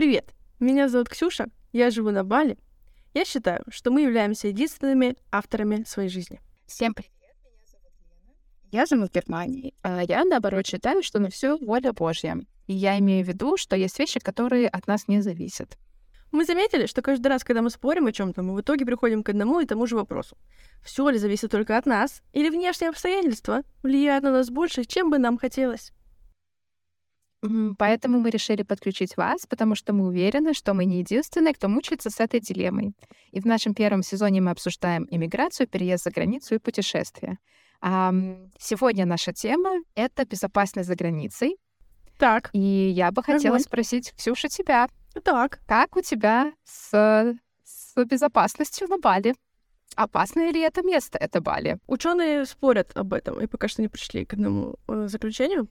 Привет, меня зовут Ксюша, я живу на Бали. Я считаю, что мы являемся единственными авторами своей жизни. Всем привет, меня зовут Лена. Я живу в Германии. А я, наоборот, считаю, что на все воля Божья. И я имею в виду, что есть вещи, которые от нас не зависят. Мы заметили, что каждый раз, когда мы спорим о чем-то, мы в итоге приходим к одному и тому же вопросу. Все ли зависит только от нас, или внешние обстоятельства влияют на нас больше, чем бы нам хотелось? Поэтому мы решили подключить вас, потому что мы уверены, что мы не единственные, кто мучается с этой дилеммой. И в нашем первом сезоне мы обсуждаем иммиграцию, переезд за границу и путешествия. А сегодня наша тема — это безопасность за границей. Так. И я бы хотела Огонь. спросить, Ксюша, тебя. Так. Как у тебя с, с безопасностью на Бали? Опасное ли это место, это Бали? Ученые спорят об этом и пока что не пришли к одному э, заключению.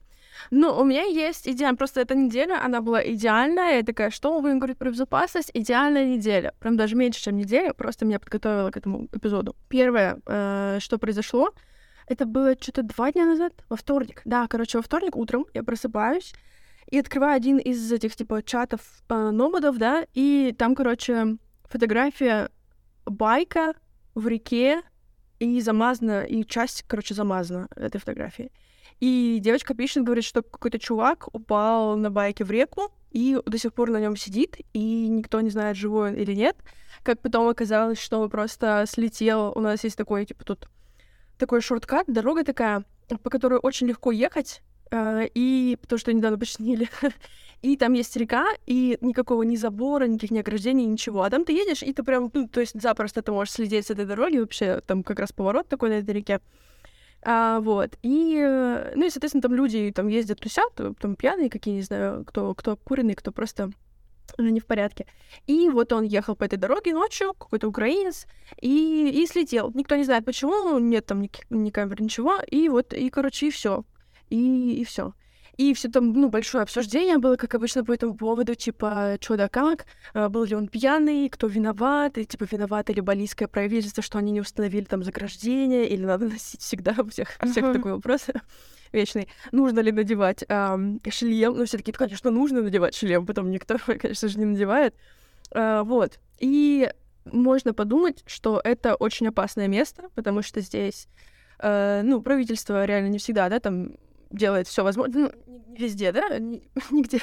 Но у меня есть идея, просто эта неделя, она была идеальная. Я такая, что мы будем говорить про безопасность? Идеальная неделя. Прям даже меньше, чем неделя, просто меня подготовила к этому эпизоду. Первое, э, что произошло, это было что-то два дня назад, во вторник. Да, короче, во вторник утром я просыпаюсь, и открываю один из этих, типа, чатов э, номадов, да, и там, короче, фотография байка в реке, и замазана, и часть, короче, замазана этой фотографии. И девочка пишет, говорит, что какой-то чувак упал на байке в реку и до сих пор на нем сидит, и никто не знает, живой он или нет. Как потом оказалось, что он просто слетел. У нас есть такой, типа, тут такой шорткат, дорога такая, по которой очень легко ехать, Uh, и потому что недавно починили. и там есть река, и никакого ни забора, никаких ни ограждений, ничего. А там ты едешь, и ты прям, ну, то есть запросто ты можешь слететь с этой дороги, вообще там как раз поворот такой на этой реке. А, вот. И, э, ну и, соответственно, там люди там ездят, тусят, там пьяные какие, не знаю, кто, кто обкуренный, кто просто не в порядке. И вот он ехал по этой дороге ночью, какой-то украинец, и, и слетел. Никто не знает почему, нет там ни, ни камер, ничего. И вот, и, короче, и все. И, и все. И все там, ну, большое обсуждение было, как обычно, по этому поводу, типа, что да как, а, был ли он пьяный, кто виноват, и, типа, виновато ли балийское правительство, что они не установили там заграждение, или надо носить всегда у всех, uh-huh. всех такой вопрос вечный. Нужно ли надевать эм, шлем? Ну, все таки конечно, нужно надевать шлем, потом никто, конечно же, не надевает. Э, вот. И можно подумать, что это очень опасное место, потому что здесь, э, ну, правительство реально не всегда, да, там делает все возможное, ну, везде, да, нигде,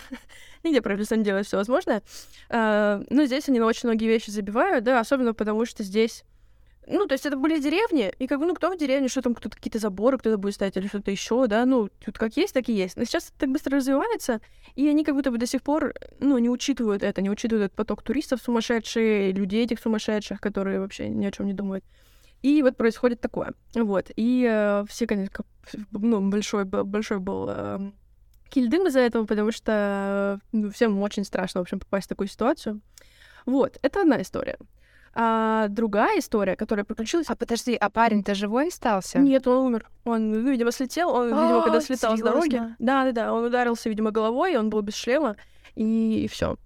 нигде правительство не делает все возможное, а, но здесь они на очень многие вещи забивают, да, особенно потому что здесь ну, то есть это были деревни, и как бы, ну, кто в деревне, что там кто-то какие-то заборы, кто-то будет ставить или что-то еще, да, ну, тут как есть, так и есть. Но сейчас это так быстро развивается, и они как будто бы до сих пор, ну, не учитывают это, не учитывают этот поток туристов сумасшедших, людей этих сумасшедших, которые вообще ни о чем не думают. И вот происходит такое. Вот. И э, все, конечно, ну, большой, большой был э, кильдым из-за этого, потому что ну, всем очень страшно, в общем, попасть в такую ситуацию. Вот, это одна история. А другая история, которая приключилась... А подожди, а парень-то живой остался? Нет, он умер. Он, ну, видимо, слетел. Он, видимо, когда слетал с дороги... Да-да-да, он ударился, видимо, головой, он был без шлема, и, и все.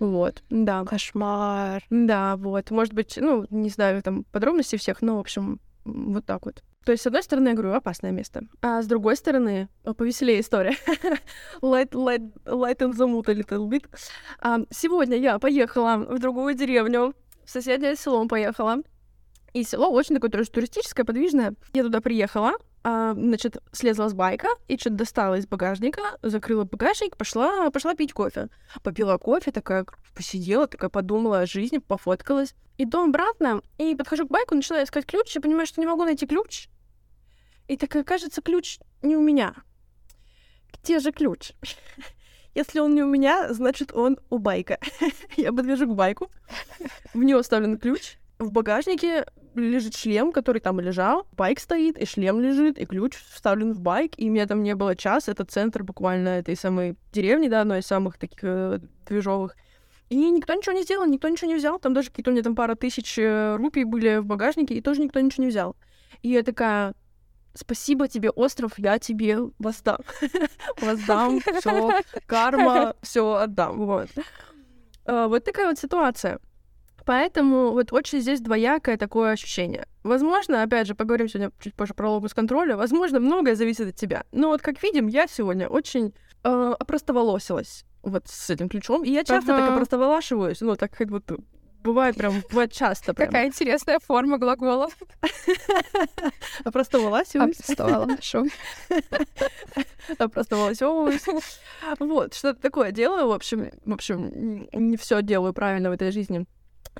Вот, да. Кошмар. Да, вот. Может быть, ну, не знаю там подробностей всех, но, в общем, вот так вот. То есть, с одной стороны, я говорю, опасное место. А с другой стороны, повеселее история. light, light, light and the mood a little bit. А, сегодня я поехала в другую деревню, в соседнее село поехала. И село очень такое тоже туристическое, подвижное. Я туда приехала, а, значит, слезла с байка и что-то достала из багажника, закрыла багажник, пошла, пошла пить кофе. Попила кофе, такая посидела, такая подумала о жизни, пофоткалась. Иду обратно, и подхожу к байку, начинаю искать ключ, и понимаю, что не могу найти ключ. И такая, кажется, ключ не у меня. Где же ключ? Если он не у меня, значит, он у байка. Я подвяжу к байку. В него вставлен ключ. В багажнике лежит шлем, который там лежал, байк стоит, и шлем лежит, и ключ вставлен в байк, и меня там не было час, это центр буквально этой самой деревни, да, одной из самых таких э, движовых. И никто ничего не сделал, никто ничего не взял, там даже какие-то у меня там пара тысяч э, рупий были в багажнике, и тоже никто ничего не взял. И я такая, спасибо тебе, остров, я тебе воздам. воздам, все, карма, все отдам, вот. А, вот такая вот ситуация. Поэтому вот очень здесь двоякое такое ощущение. Возможно, опять же, поговорим сегодня чуть позже про локус контроля, возможно, многое зависит от тебя. Но вот как видим, я сегодня очень э, опростоволосилась. вот с этим ключом. И я часто Ага. так просто вылашиваюсь, ну, так как вот бывает прям, бывает часто прям. Какая интересная форма глагола. Просто вылазиваюсь, Обстала нашу. а просто вылазевываюсь. Вот, что-то такое делаю, в общем, в общем, не все делаю правильно в этой жизни.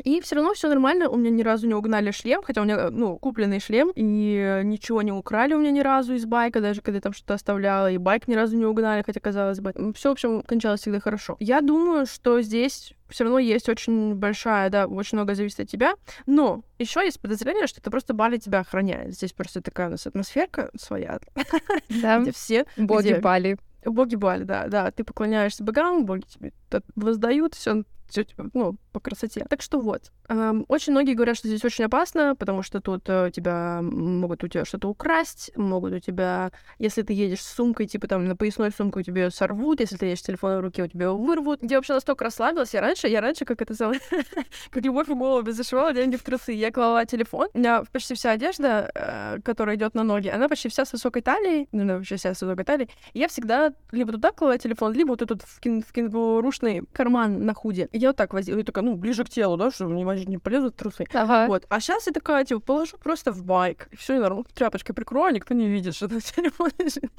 И все равно все нормально. У меня ни разу не угнали шлем, хотя у меня, ну, купленный шлем, и ничего не украли у меня ни разу из байка, даже когда я там что-то оставляла, и байк ни разу не угнали, хотя казалось бы. Все, в общем, кончалось всегда хорошо. Я думаю, что здесь все равно есть очень большая, да, очень много зависит от тебя. Но еще есть подозрение, что это просто Бали тебя охраняет. Здесь просто такая у нас атмосферка своя, Да, где все боги Бали. боги Бали, да, да, ты поклоняешься богам, боги тебе воздают, все, ну, по красоте. Так что вот. Эм, очень многие говорят, что здесь очень опасно, потому что тут э, тебя могут у тебя что-то украсть, могут у тебя, если ты едешь с сумкой, типа там на поясной сумке у тебя её сорвут, если ты едешь с телефоном в руке, у тебя его вырвут. Я вообще настолько расслабилась, я раньше, я раньше, как это самое, как любовь в голову зашивала деньги в трусы. Я клала телефон, у меня почти вся одежда, э, которая идет на ноги, она почти вся с высокой талией, ну, она вообще вся с высокой талией, и я всегда либо туда клала телефон, либо вот этот в, кин- в кенгурушный карман на худе. И я вот так возила, и такая, ну, ближе к телу, да, чтобы не, не полезут трусы. Ага. Вот. А сейчас я такая, типа, положу просто в байк. И все, нормально. Тряпочкой прикрою, а никто не видит, что там телефон лежит.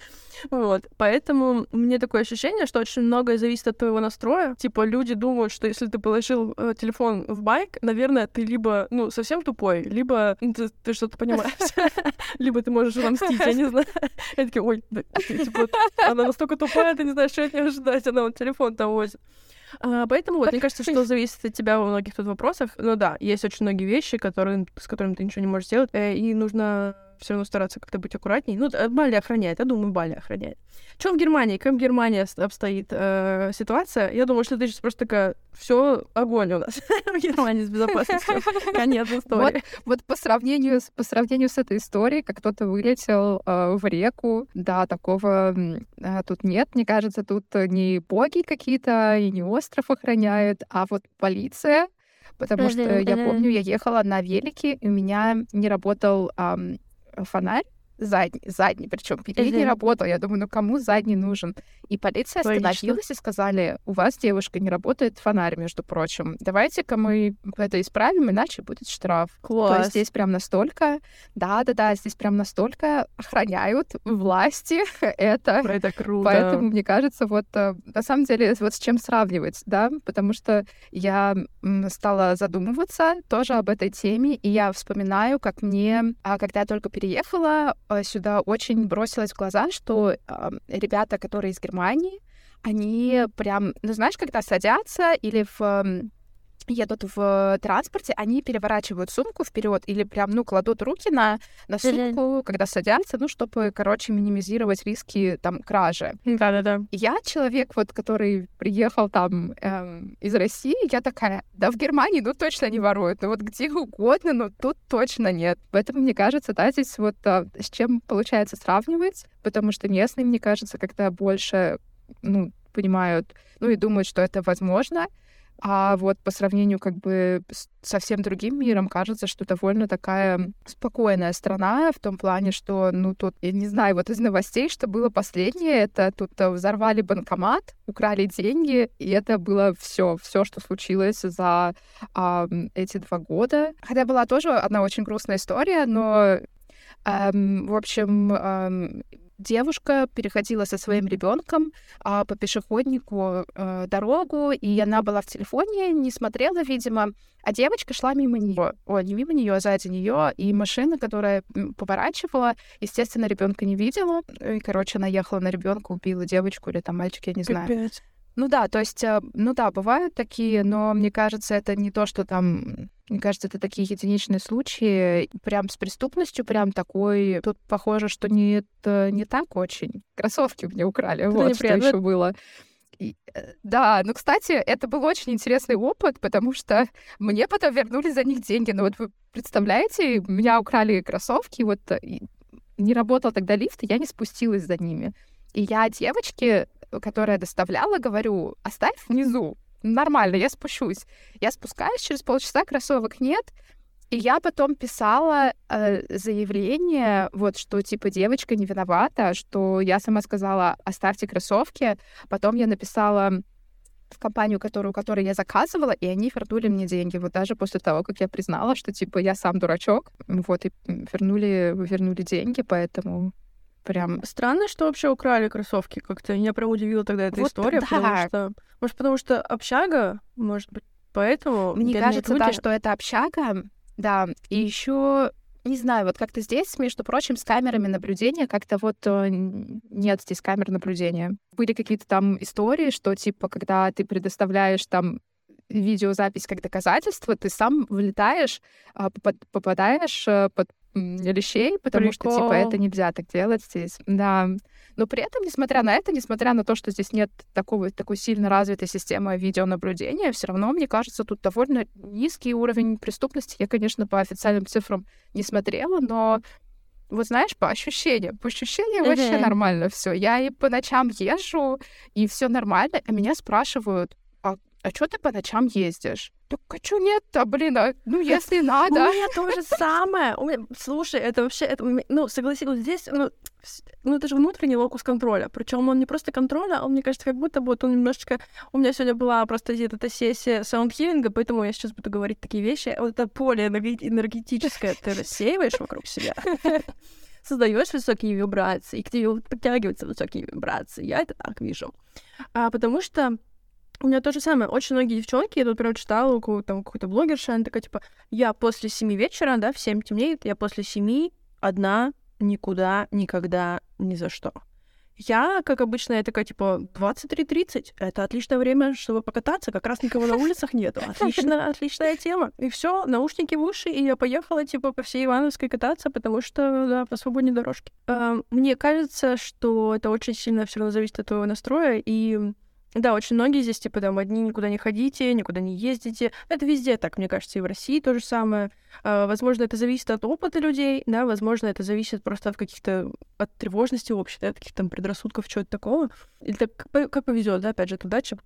Вот. Поэтому мне такое ощущение, что очень многое зависит от твоего настроя. Типа, люди думают, что если ты положил э, телефон в байк, наверное, ты либо, ну, совсем тупой, либо ну, ты, ты что-то понимаешь. Либо ты можешь мстить, я не знаю. Я такая, ой, типа, она настолько тупая, ты не знаешь, что от нее ожидать, она вот телефон там возит. А, поэтому вот, мне кажется, что зависит от тебя во многих тут вопросах. Ну да, есть очень многие вещи, которые, с которыми ты ничего не можешь сделать, э, и нужно все равно стараться как-то быть аккуратней. Ну, э, Бали охраняет, я думаю, Бали охраняет. Что в Германии? Как в Германии обстоит э, ситуация? Я думаю, что ты сейчас просто такая, все огонь у нас в Германии с безопасностью. Конец истории. Вот по сравнению, с, по сравнению с этой историей, как кто-то вылетел э, в реку, да, такого э, тут нет. Мне кажется, тут не боги какие-то и не остров охраняют, а вот полиция. Потому что я помню, я ехала на велике, и у меня не работал фонарь задний, задний, причем передний Мгм. работал. Я думаю, ну кому задний нужен? И полиция Логично. остановилась и сказали, у вас, девушка, не работает фонарь, между прочим. Давайте-ка мы это исправим, иначе будет штраф. То Класс. есть здесь прям настолько, да-да-да, здесь прям настолько охраняют власти это. Это круто. Поэтому, мне кажется, вот э, на самом деле, вот с чем сравнивать, да, потому что я стала задумываться тоже об этой теме, и я вспоминаю, как мне, а, когда я только переехала сюда, очень бросилось в глаза, что а, ребята, которые из Германии, они прям, ну, знаешь, когда садятся или в едут в транспорте, они переворачивают сумку вперед или прям, ну, кладут руки на, на сумку, когда садятся, ну, чтобы, короче, минимизировать риски там кражи. Да-да-да. Я человек, вот, который приехал там эм, из России, я такая, да в Германии, ну, точно не воруют, ну, вот где угодно, но тут точно нет. Поэтому, мне кажется, да, здесь вот а, с чем получается сравнивать, потому что местные, мне кажется, когда больше, ну, понимают, ну, и думают, что это возможно, а вот по сравнению как бы с совсем другим миром кажется, что довольно такая спокойная страна в том плане, что, ну, тут, я не знаю, вот из новостей, что было последнее, это тут э, взорвали банкомат, украли деньги, и это было все, все, что случилось за а, эти два года. Хотя была тоже одна очень грустная история, но, эм, в общем, эм, девушка переходила со своим ребенком а, по пешеходнику э, дорогу, и она была в телефоне, не смотрела, видимо, а девочка шла мимо нее, ой, не мимо нее, а сзади нее, и машина, которая поворачивала, естественно, ребенка не видела, и, короче, она ехала на ребенка, убила девочку или там мальчик, я не знаю. Капец. Ну да, то есть, э, ну да, бывают такие, но мне кажется, это не то, что там... Мне кажется, это такие единичные случаи. Прям с преступностью, прям такой... Тут похоже, что не, это не так очень. Кроссовки меня украли, Это вот что неприятно. еще было. И, э, да, ну, кстати, это был очень интересный опыт, потому что мне потом вернули за них деньги. Но вот вы представляете, меня украли кроссовки, вот э, не работал тогда лифт, и я не спустилась за ними. И я девочке, которая доставляла, говорю, оставь внизу. Нормально, я спущусь. Я спускаюсь, через полчаса кроссовок нет. И я потом писала э, заявление, вот, что, типа, девочка не виновата, что я сама сказала, оставьте кроссовки. Потом я написала в компанию, которую, которую я заказывала, и они вернули мне деньги. Вот даже после того, как я признала, что, типа, я сам дурачок, вот, и вернули, вернули деньги, поэтому прям... Странно, что вообще украли кроссовки. Как-то меня прям удивила тогда эта вот история, да. потому что... Может, потому что общага, может быть, поэтому... Мне кажется, люди... да, что это общага, да, и еще не знаю, вот как-то здесь, между прочим, с камерами наблюдения как-то вот э, нет здесь камер наблюдения. Были какие-то там истории, что типа, когда ты предоставляешь там видеозапись как доказательство, ты сам вылетаешь, а, попадаешь э, под лещей, потому Прикол. что, типа, это нельзя так делать здесь. Да. Но при этом, несмотря на это, несмотря на то, что здесь нет такого, такой сильно развитой системы видеонаблюдения, все равно, мне кажется, тут довольно низкий уровень преступности. Я, конечно, по официальным цифрам не смотрела, но вот знаешь, по ощущениям, по ощущениям mm-hmm. вообще нормально все. Я и по ночам езжу, и все нормально, а меня спрашивают, а, что ты по ночам ездишь? Так а что нет-то, блин, а, ну если надо. У меня то же самое. У меня, слушай, это вообще, это, ну, согласись, вот здесь, ну, ну, это же внутренний локус контроля. Причем он не просто контроля, а он, мне кажется, как будто бы вот он немножечко... У меня сегодня была просто эта сессия саундхилинга, поэтому я сейчас буду говорить такие вещи. Вот это поле энергетическое ты рассеиваешь вокруг себя создаешь высокие вибрации, и к тебе подтягиваются высокие вибрации. Я это так вижу. А, потому что у меня то же самое. Очень многие девчонки, я тут прям читала у кого-то там какой-то блогерша, она такая, типа, я после семи вечера, да, в семь темнеет, я после семи одна, никуда, никогда, ни за что. Я, как обычно, я такая, типа, 23.30. Это отличное время, чтобы покататься. Как раз никого на улицах нету. Отлично, отличная тема. И все, наушники в уши, и я поехала, типа, по всей Ивановской кататься, потому что, да, по свободной дорожке. Мне кажется, что это очень сильно все равно зависит от твоего настроя, и да, очень многие здесь, типа, там, одни никуда не ходите, никуда не ездите. Это везде так, мне кажется, и в России то же самое. А, возможно, это зависит от опыта людей, да, возможно, это зависит просто от каких-то, от тревожности общей, да, от каких-то там предрассудков, чего-то такого. Или так, как повезет, да, опять же, от удачи.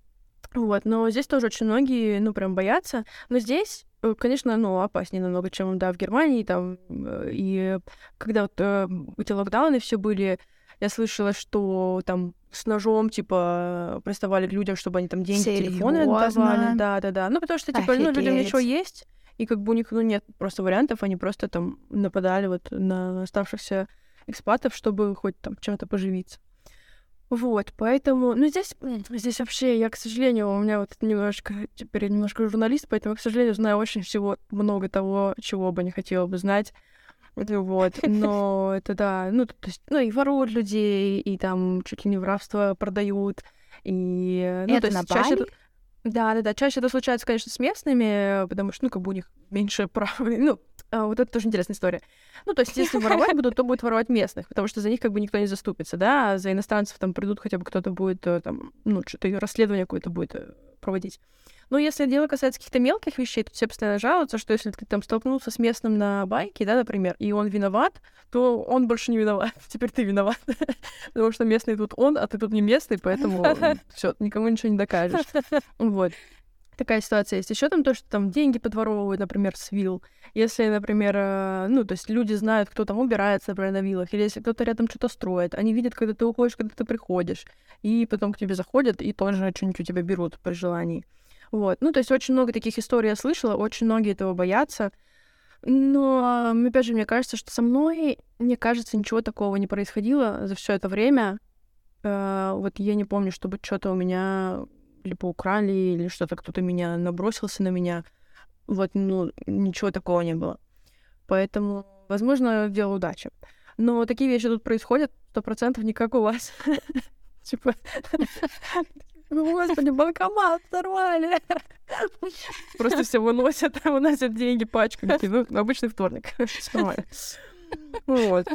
Вот, но здесь тоже очень многие, ну, прям боятся. Но здесь э, конечно, ну, опаснее намного, чем, да, в Германии, там, э, и когда вот э, эти локдауны все были, я слышала, что там с ножом, типа, приставали к людям, чтобы они там деньги, Серьезно? телефоны отдавали. Да, да, да. Ну, потому что, типа, ну, людям ничего есть, и как бы у них, ну, нет просто вариантов, они просто там нападали вот на оставшихся экспатов, чтобы хоть там чем-то поживиться. Вот, поэтому, ну, здесь, здесь вообще, я, к сожалению, у меня вот немножко, теперь немножко журналист, поэтому, к сожалению, знаю очень всего много того, чего бы не хотела бы знать. Вот, но это да, ну, то есть, ну, и воруют людей, и там чуть ли не воровство продают, и... Ну, это то есть, на чаще... Бали? Да, да, да. Чаще это случается, конечно, с местными, потому что, ну, как бы у них меньше прав. Ну, а вот это тоже интересная история. Ну, то есть, если воровать будут, то будут воровать местных, потому что за них как бы никто не заступится, да, а за иностранцев там придут хотя бы кто-то будет э, там, ну, что-то расследование какое-то будет э, проводить. Но если дело касается каких-то мелких вещей, то все постоянно жалуются, что если ты там столкнулся с местным на байке, да, например, и он виноват, то он больше не виноват. Теперь ты виноват. Потому что местный тут он, а ты тут не местный, поэтому все, никому ничего не докажешь. Вот такая ситуация есть. Еще там то, что там деньги подворовывают, например, с вилл. Если, например, э, ну, то есть люди знают, кто там убирается, например, на виллах, или если кто-то рядом что-то строит, они видят, когда ты уходишь, когда ты приходишь, и потом к тебе заходят и тоже что-нибудь у тебя берут при желании. Вот. Ну, то есть очень много таких историй я слышала, очень многие этого боятся. Но, опять же, мне кажется, что со мной, мне кажется, ничего такого не происходило за все это время. Э, вот я не помню, чтобы что-то у меня либо украли, или что-то кто-то меня набросился на меня. Вот, ну, ничего такого не было. Поэтому, возможно, дело удачи. Но такие вещи тут происходят, сто процентов не как у вас. Типа, Господи, банкомат взорвали. Просто все выносят, выносят деньги пачками. Ну, обычный вторник. Вот.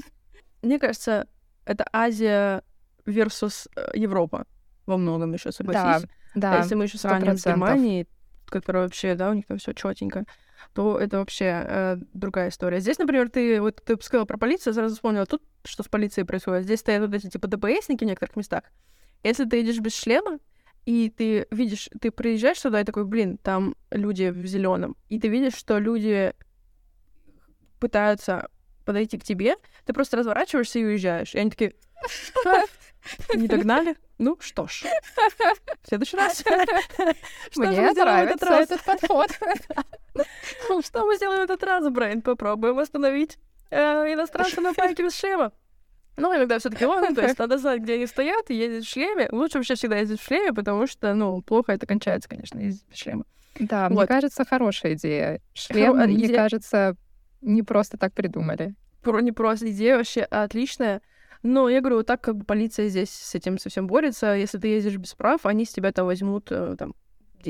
Мне кажется, это Азия versus э, Европа во многом еще, согласись. Да, да. если мы еще сравним с Германией, которая вообще, да, у них там все четенько, то это вообще э, другая история. Здесь, например, ты вот ты сказала про полицию, сразу вспомнила тут, что с полицией происходит. Здесь стоят вот эти типа ДПСники в некоторых местах. Если ты идешь без шлема, и ты видишь, ты приезжаешь сюда и такой, блин, там люди в зеленом, и ты видишь, что люди пытаются подойти к тебе, ты просто разворачиваешься и уезжаешь. И они такие, Не догнали? Ну что ж, в следующий раз. Что же Мне нравится раз? этот подход. Что мы сделаем в этот раз, Брайан? Попробуем остановить э, иностранца на пайке без шлема. Ну, иногда все таки он, то есть надо знать, где они стоят, и ездить в шлеме. Лучше вообще всегда ездить в шлеме, потому что, ну, плохо это кончается, конечно, ездить без шлема. Да, мне Вот. кажется, хорошая идея. Шлем, Хоро- мне идея- кажется, не просто так придумали. Про не просто идея вообще отличная. Но я говорю, вот так как бы полиция здесь с этим совсем борется. Если ты ездишь без прав, они с тебя там возьмут э, там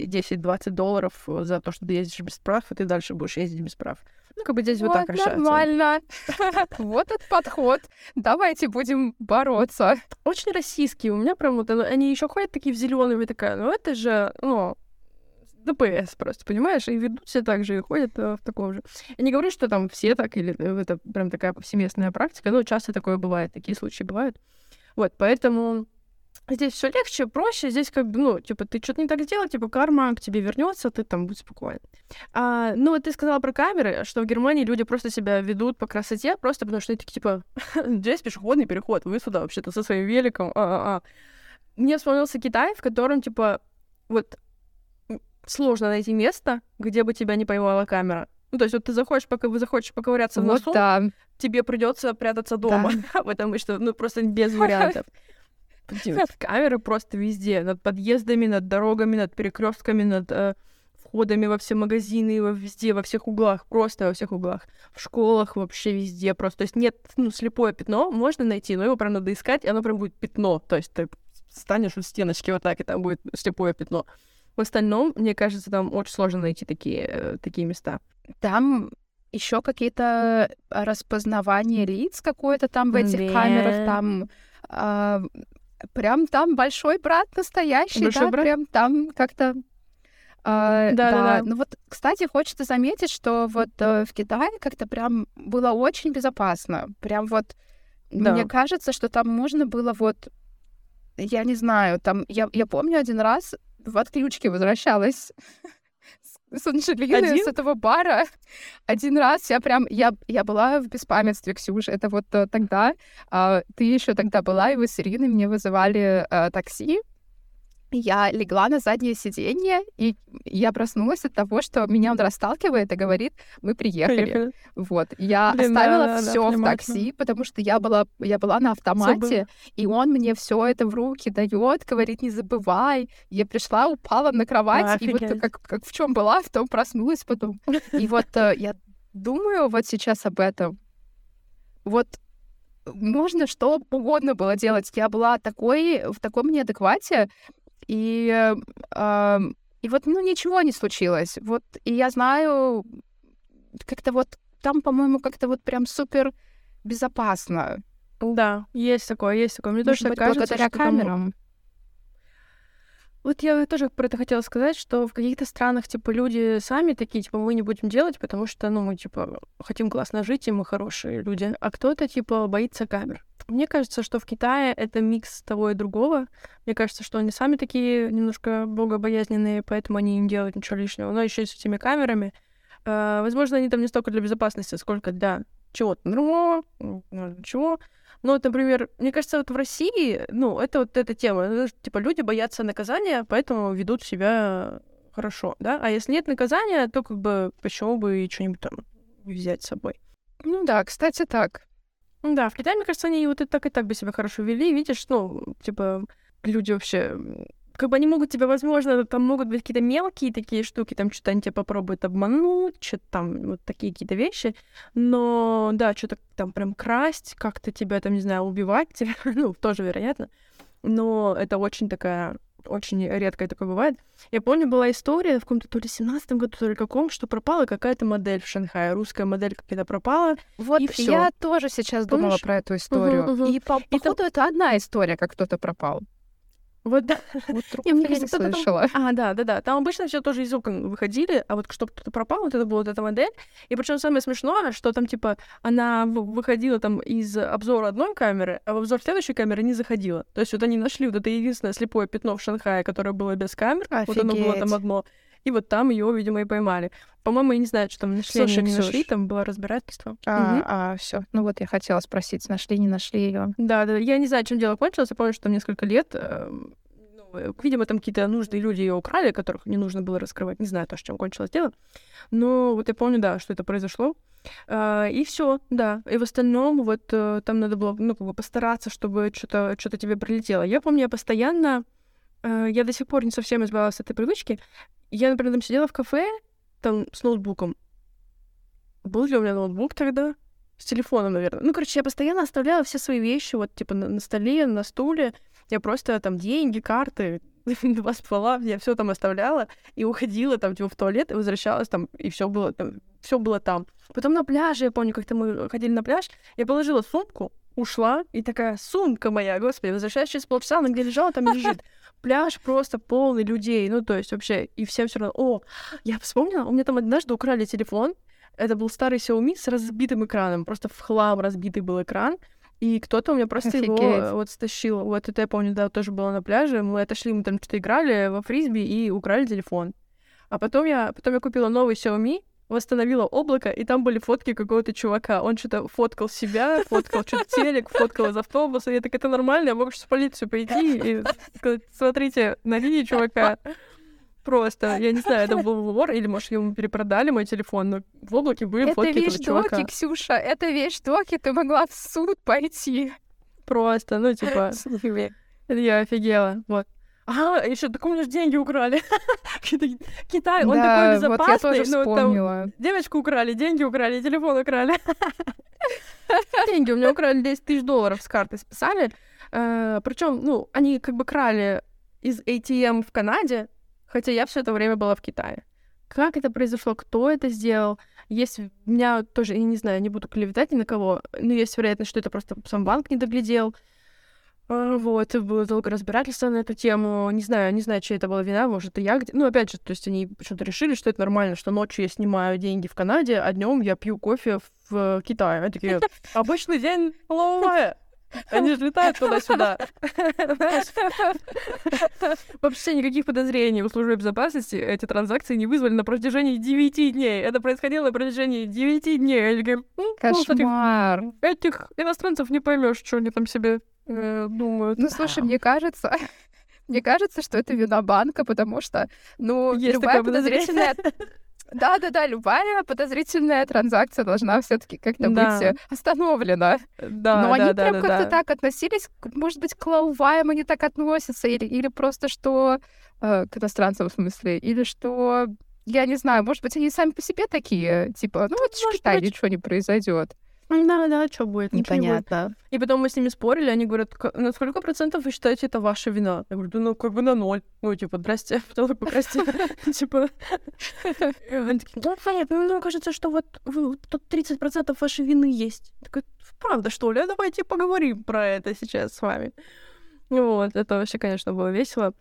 10-20 долларов э, за то, что ты ездишь без прав, и ты дальше будешь ездить без прав. Ну, как бы здесь вот, так решается. нормально. Вот этот подход. Давайте будем бороться. Очень российские. У меня прям вот они еще ходят такие в зеленые, и такая, ну это же, ну, ДПС просто, понимаешь? И ведут себя так же, и ходят э, в таком же. Я не говорю, что там все так, или э, это прям такая повсеместная практика, но часто такое бывает, такие случаи бывают. Вот, поэтому здесь все легче, проще, здесь как бы, ну, типа, ты что-то не так сделал, типа, карма к тебе вернется, ты там будь спокоен. А, ну, вот ты сказала про камеры, что в Германии люди просто себя ведут по красоте, просто потому что они такие, типа, здесь пешеходный переход, вы сюда вообще-то со своим великом, а-а-а. Мне вспомнился Китай, в котором, типа, вот сложно найти место, где бы тебя не поймала камера. Ну, то есть вот ты заходишь, пока вы захочешь поковыряться в Вот носу, да. тебе придется прятаться дома, потому что, ну, просто без вариантов. Камеры просто везде, над подъездами, над дорогами, над перекрестками, над э, входами во все магазины, во везде, во всех углах, просто во всех углах. В школах вообще везде просто. То есть нет, ну, слепое пятно можно найти, но его прям надо искать, и оно прям будет пятно. То есть ты станешь у стеночки вот так, и там будет слепое пятно. В остальном, мне кажется, там очень сложно найти такие, э, такие места. Там еще какие-то распознавания лиц какое-то там в этих Да. камерах, там а, прям там большой брат настоящий, Большой да, брат? прям там как-то а, Да-да-да. Ну вот, кстати, хочется заметить, что вот э, в Китае как-то прям было очень безопасно. Прям вот Да. мне кажется, что там можно было вот, я не знаю, там я, я помню один раз в отключке возвращалась с- Анжелиной, Один? с этого бара. Один раз я прям, я, я была в беспамятстве, Ксюш, это вот э, тогда, а, ты еще тогда была, и вы с Ириной мне вызывали э, такси, я легла на заднее сиденье, и я проснулась от того, что меня он расталкивает и говорит, мы приехали. Приехали. Вот. Я Блин, да, оставила да, да, все в понимаю, такси, потому что я была, я была на автомате, и он мне все это в руки дает, говорит, не забывай. Я пришла, упала на кровать, и вот как, как в чем была, в том проснулась потом. И вот э, я думаю вот сейчас об этом. Вот можно что угодно было делать. Я была такой, в таком неадеквате, и, э, и вот, ну, ничего не случилось. Вот, и я знаю, как-то вот там, по-моему, как-то вот прям супер безопасно. Да, есть такое, есть такое. Мне Может тоже быть, так кажется, благодаря что там- камерам. Вот я тоже про это хотела сказать, что в каких-то странах, типа, люди сами такие, типа, мы не будем делать, потому что, ну, мы, типа, хотим классно жить, и мы хорошие люди. А кто-то, типа, боится камер. Мне кажется, что в Китае это микс того и другого. Мне кажется, что они сами такие немножко богобоязненные, поэтому они не делают ничего лишнего. Но еще и с этими камерами. э, возможно, они там не столько для безопасности, сколько для чего-то другого, ну, чего. Вот, например, мне кажется, вот в России, ну, это вот эта тема, ну, типа, люди боятся наказания, поэтому ведут себя хорошо, да? А если нет наказания, то как бы почему бы и что-нибудь там взять с собой? Ну да, кстати, так. Ну Да, в Китае, мне кажется, они вот и так и так бы себя хорошо вели. Видишь, ну, типа, люди вообще... Как бы они могут тебя, возможно, там могут быть какие-то мелкие такие штуки, там что-то они тебя попробуют обмануть, что-то там, вот такие какие-то вещи. Но, да, что-то там прям красть, как-то тебя там, не знаю, убивать, тебя, ну, тоже вероятно. Но это очень такая очень редко такое бывает. Я помню, была история в каком-то то ли 17 году, то ли каком, что пропала какая-то модель в Шанхае. Русская модель какая-то пропала. Вот И всё. я тоже сейчас думала Помнишь? про эту историю. И по, И там- походу это одна история, как кто-то пропал. Вот да. Вот я не кто-то там- слышала. А, да, да, да. Там обычно все тоже из окон выходили, а вот чтобы кто-то пропал, вот это была вот эта модель. И причем самое смешное, что там, типа, она выходила там из обзора одной камеры, а в обзор следующей камеры не заходила. То есть вот они нашли вот это единственное слепое пятно в Шанхае, которое было без камер. Вот оно было там Офигеть. одно. И вот там ее, видимо, и поймали. По-моему, я не знаю, что там нашли, Слушай, они не нашли, там было разбирательство. А, все. Ну вот я хотела спросить, нашли, не нашли ее. Да, да, я не знаю, чем дело кончилось. Я помню, что там несколько лет, эм, ну, э, видимо, там какие-то нужные люди ее украли, которых не нужно было раскрывать. Не знаю тоже, чем кончилось дело. Но вот я помню, да, что это произошло. А, и все, да. И в остальном вот э, там надо было, ну, как бы постараться, чтобы что-то что тебе прилетело. Я помню, я постоянно, э, я до сих пор не совсем избавилась от этой привычки. Я, например, там сидела в кафе, там с ноутбуком. Был ли у меня ноутбук тогда? С телефоном, наверное. Ну, короче, я постоянно оставляла все свои вещи вот, типа, на, на столе, на стуле. Я просто там деньги, карты, два ствола, я все там оставляла и уходила там, типа, в туалет, и возвращалась там, и все было все было там. Потом на пляже, я помню, как-то мы ходили на пляж, я положила сумку, ушла, и такая, сумка моя, господи, возвращаюсь через полчаса, она где лежала, там лежит. Пляж просто полный людей, ну, то есть вообще, и всем все равно, о, я вспомнила, у меня там однажды украли телефон, это был старый Xiaomi с разбитым экраном, просто в хлам разбитый был экран, и кто-то у меня просто его Офигеть. э, вот стащил. Вот это я помню, да, тоже было на пляже. Мы отошли, мы там что-то играли во фрисби и украли телефон. А потом я, потом я купила новый Xiaomi, восстановила облако, и там были фотки какого-то чувака. Он что-то фоткал себя, фоткал что-то телек, фоткал из автобуса. Я так, это нормально, я могу сейчас в полицию пойти и сказать, смотрите, налили чувака. Просто, я не знаю, это был вор, или, может, ему перепродали мой телефон, но в облаке были Это фотки этого чувака. вещдоки, Ксюша, это вещдоки, ты могла в суд пойти. Просто, ну, типа, я офигела, вот. А, еще так у меня же деньги украли. Китай, он Да, такой вот я безопасный. тоже ну, там вспомнила. девочку украли, деньги украли, телефон украли. Деньги у меня украли 10 тысяч долларов с карты списали. Причем, ну, они как бы крали из ATM в Канаде, хотя я все это время была в Китае. Как это произошло? Кто это сделал? Есть у меня тоже, я не знаю, не буду клеветать ни на кого, но есть вероятность, что это просто сам банк не доглядел. А, Вот, и было долго разбирательство на эту тему. Не знаю, не знаю, чья это была вина, может, это я где. Ну, опять же, то есть они почему-то решили, что это нормально, что ночью я снимаю деньги в Канаде, а днем я пью кофе в Китае. Они такие, обычный день ловая. Они же летают туда-сюда. Вообще никаких подозрений у службы безопасности эти транзакции не вызвали на протяжении 9 дней. Это происходило на протяжении 9 дней. «Ну, Кошмар. этих иностранцев не поймешь, что они там себе э, думают. Ну, слушай, мне кажется, мне кажется, что это вина банка, потому что, ну, Есть любая подозрительная... Да-да-да, любая подозрительная транзакция должна все таки как-то Да. быть э, остановлена. Да, Но да, они да, прям да, как-то да. так относились, может быть, к лауваям они так относятся, или, или просто что... э, к иностранцам, в смысле, или что... Я не знаю, может быть, они сами по себе такие, типа, ну, же может Китай, быть. ничего не произойдет. Да, да, что будет? ничего не будет. Непонятно. И потом мы с ними спорили, они говорят, «К- на сколько процентов вы считаете это ваша вина? Я говорю, да ну как бы на ноль. Ну, типа, здрасте, потом покрасьте. Типа, они такие, да, нет, ну, мне кажется, что вот тут 30% вашей вины есть. Такой, правда, что ли? А Давайте поговорим про это сейчас с вами. Вот, это вообще, конечно, было весело.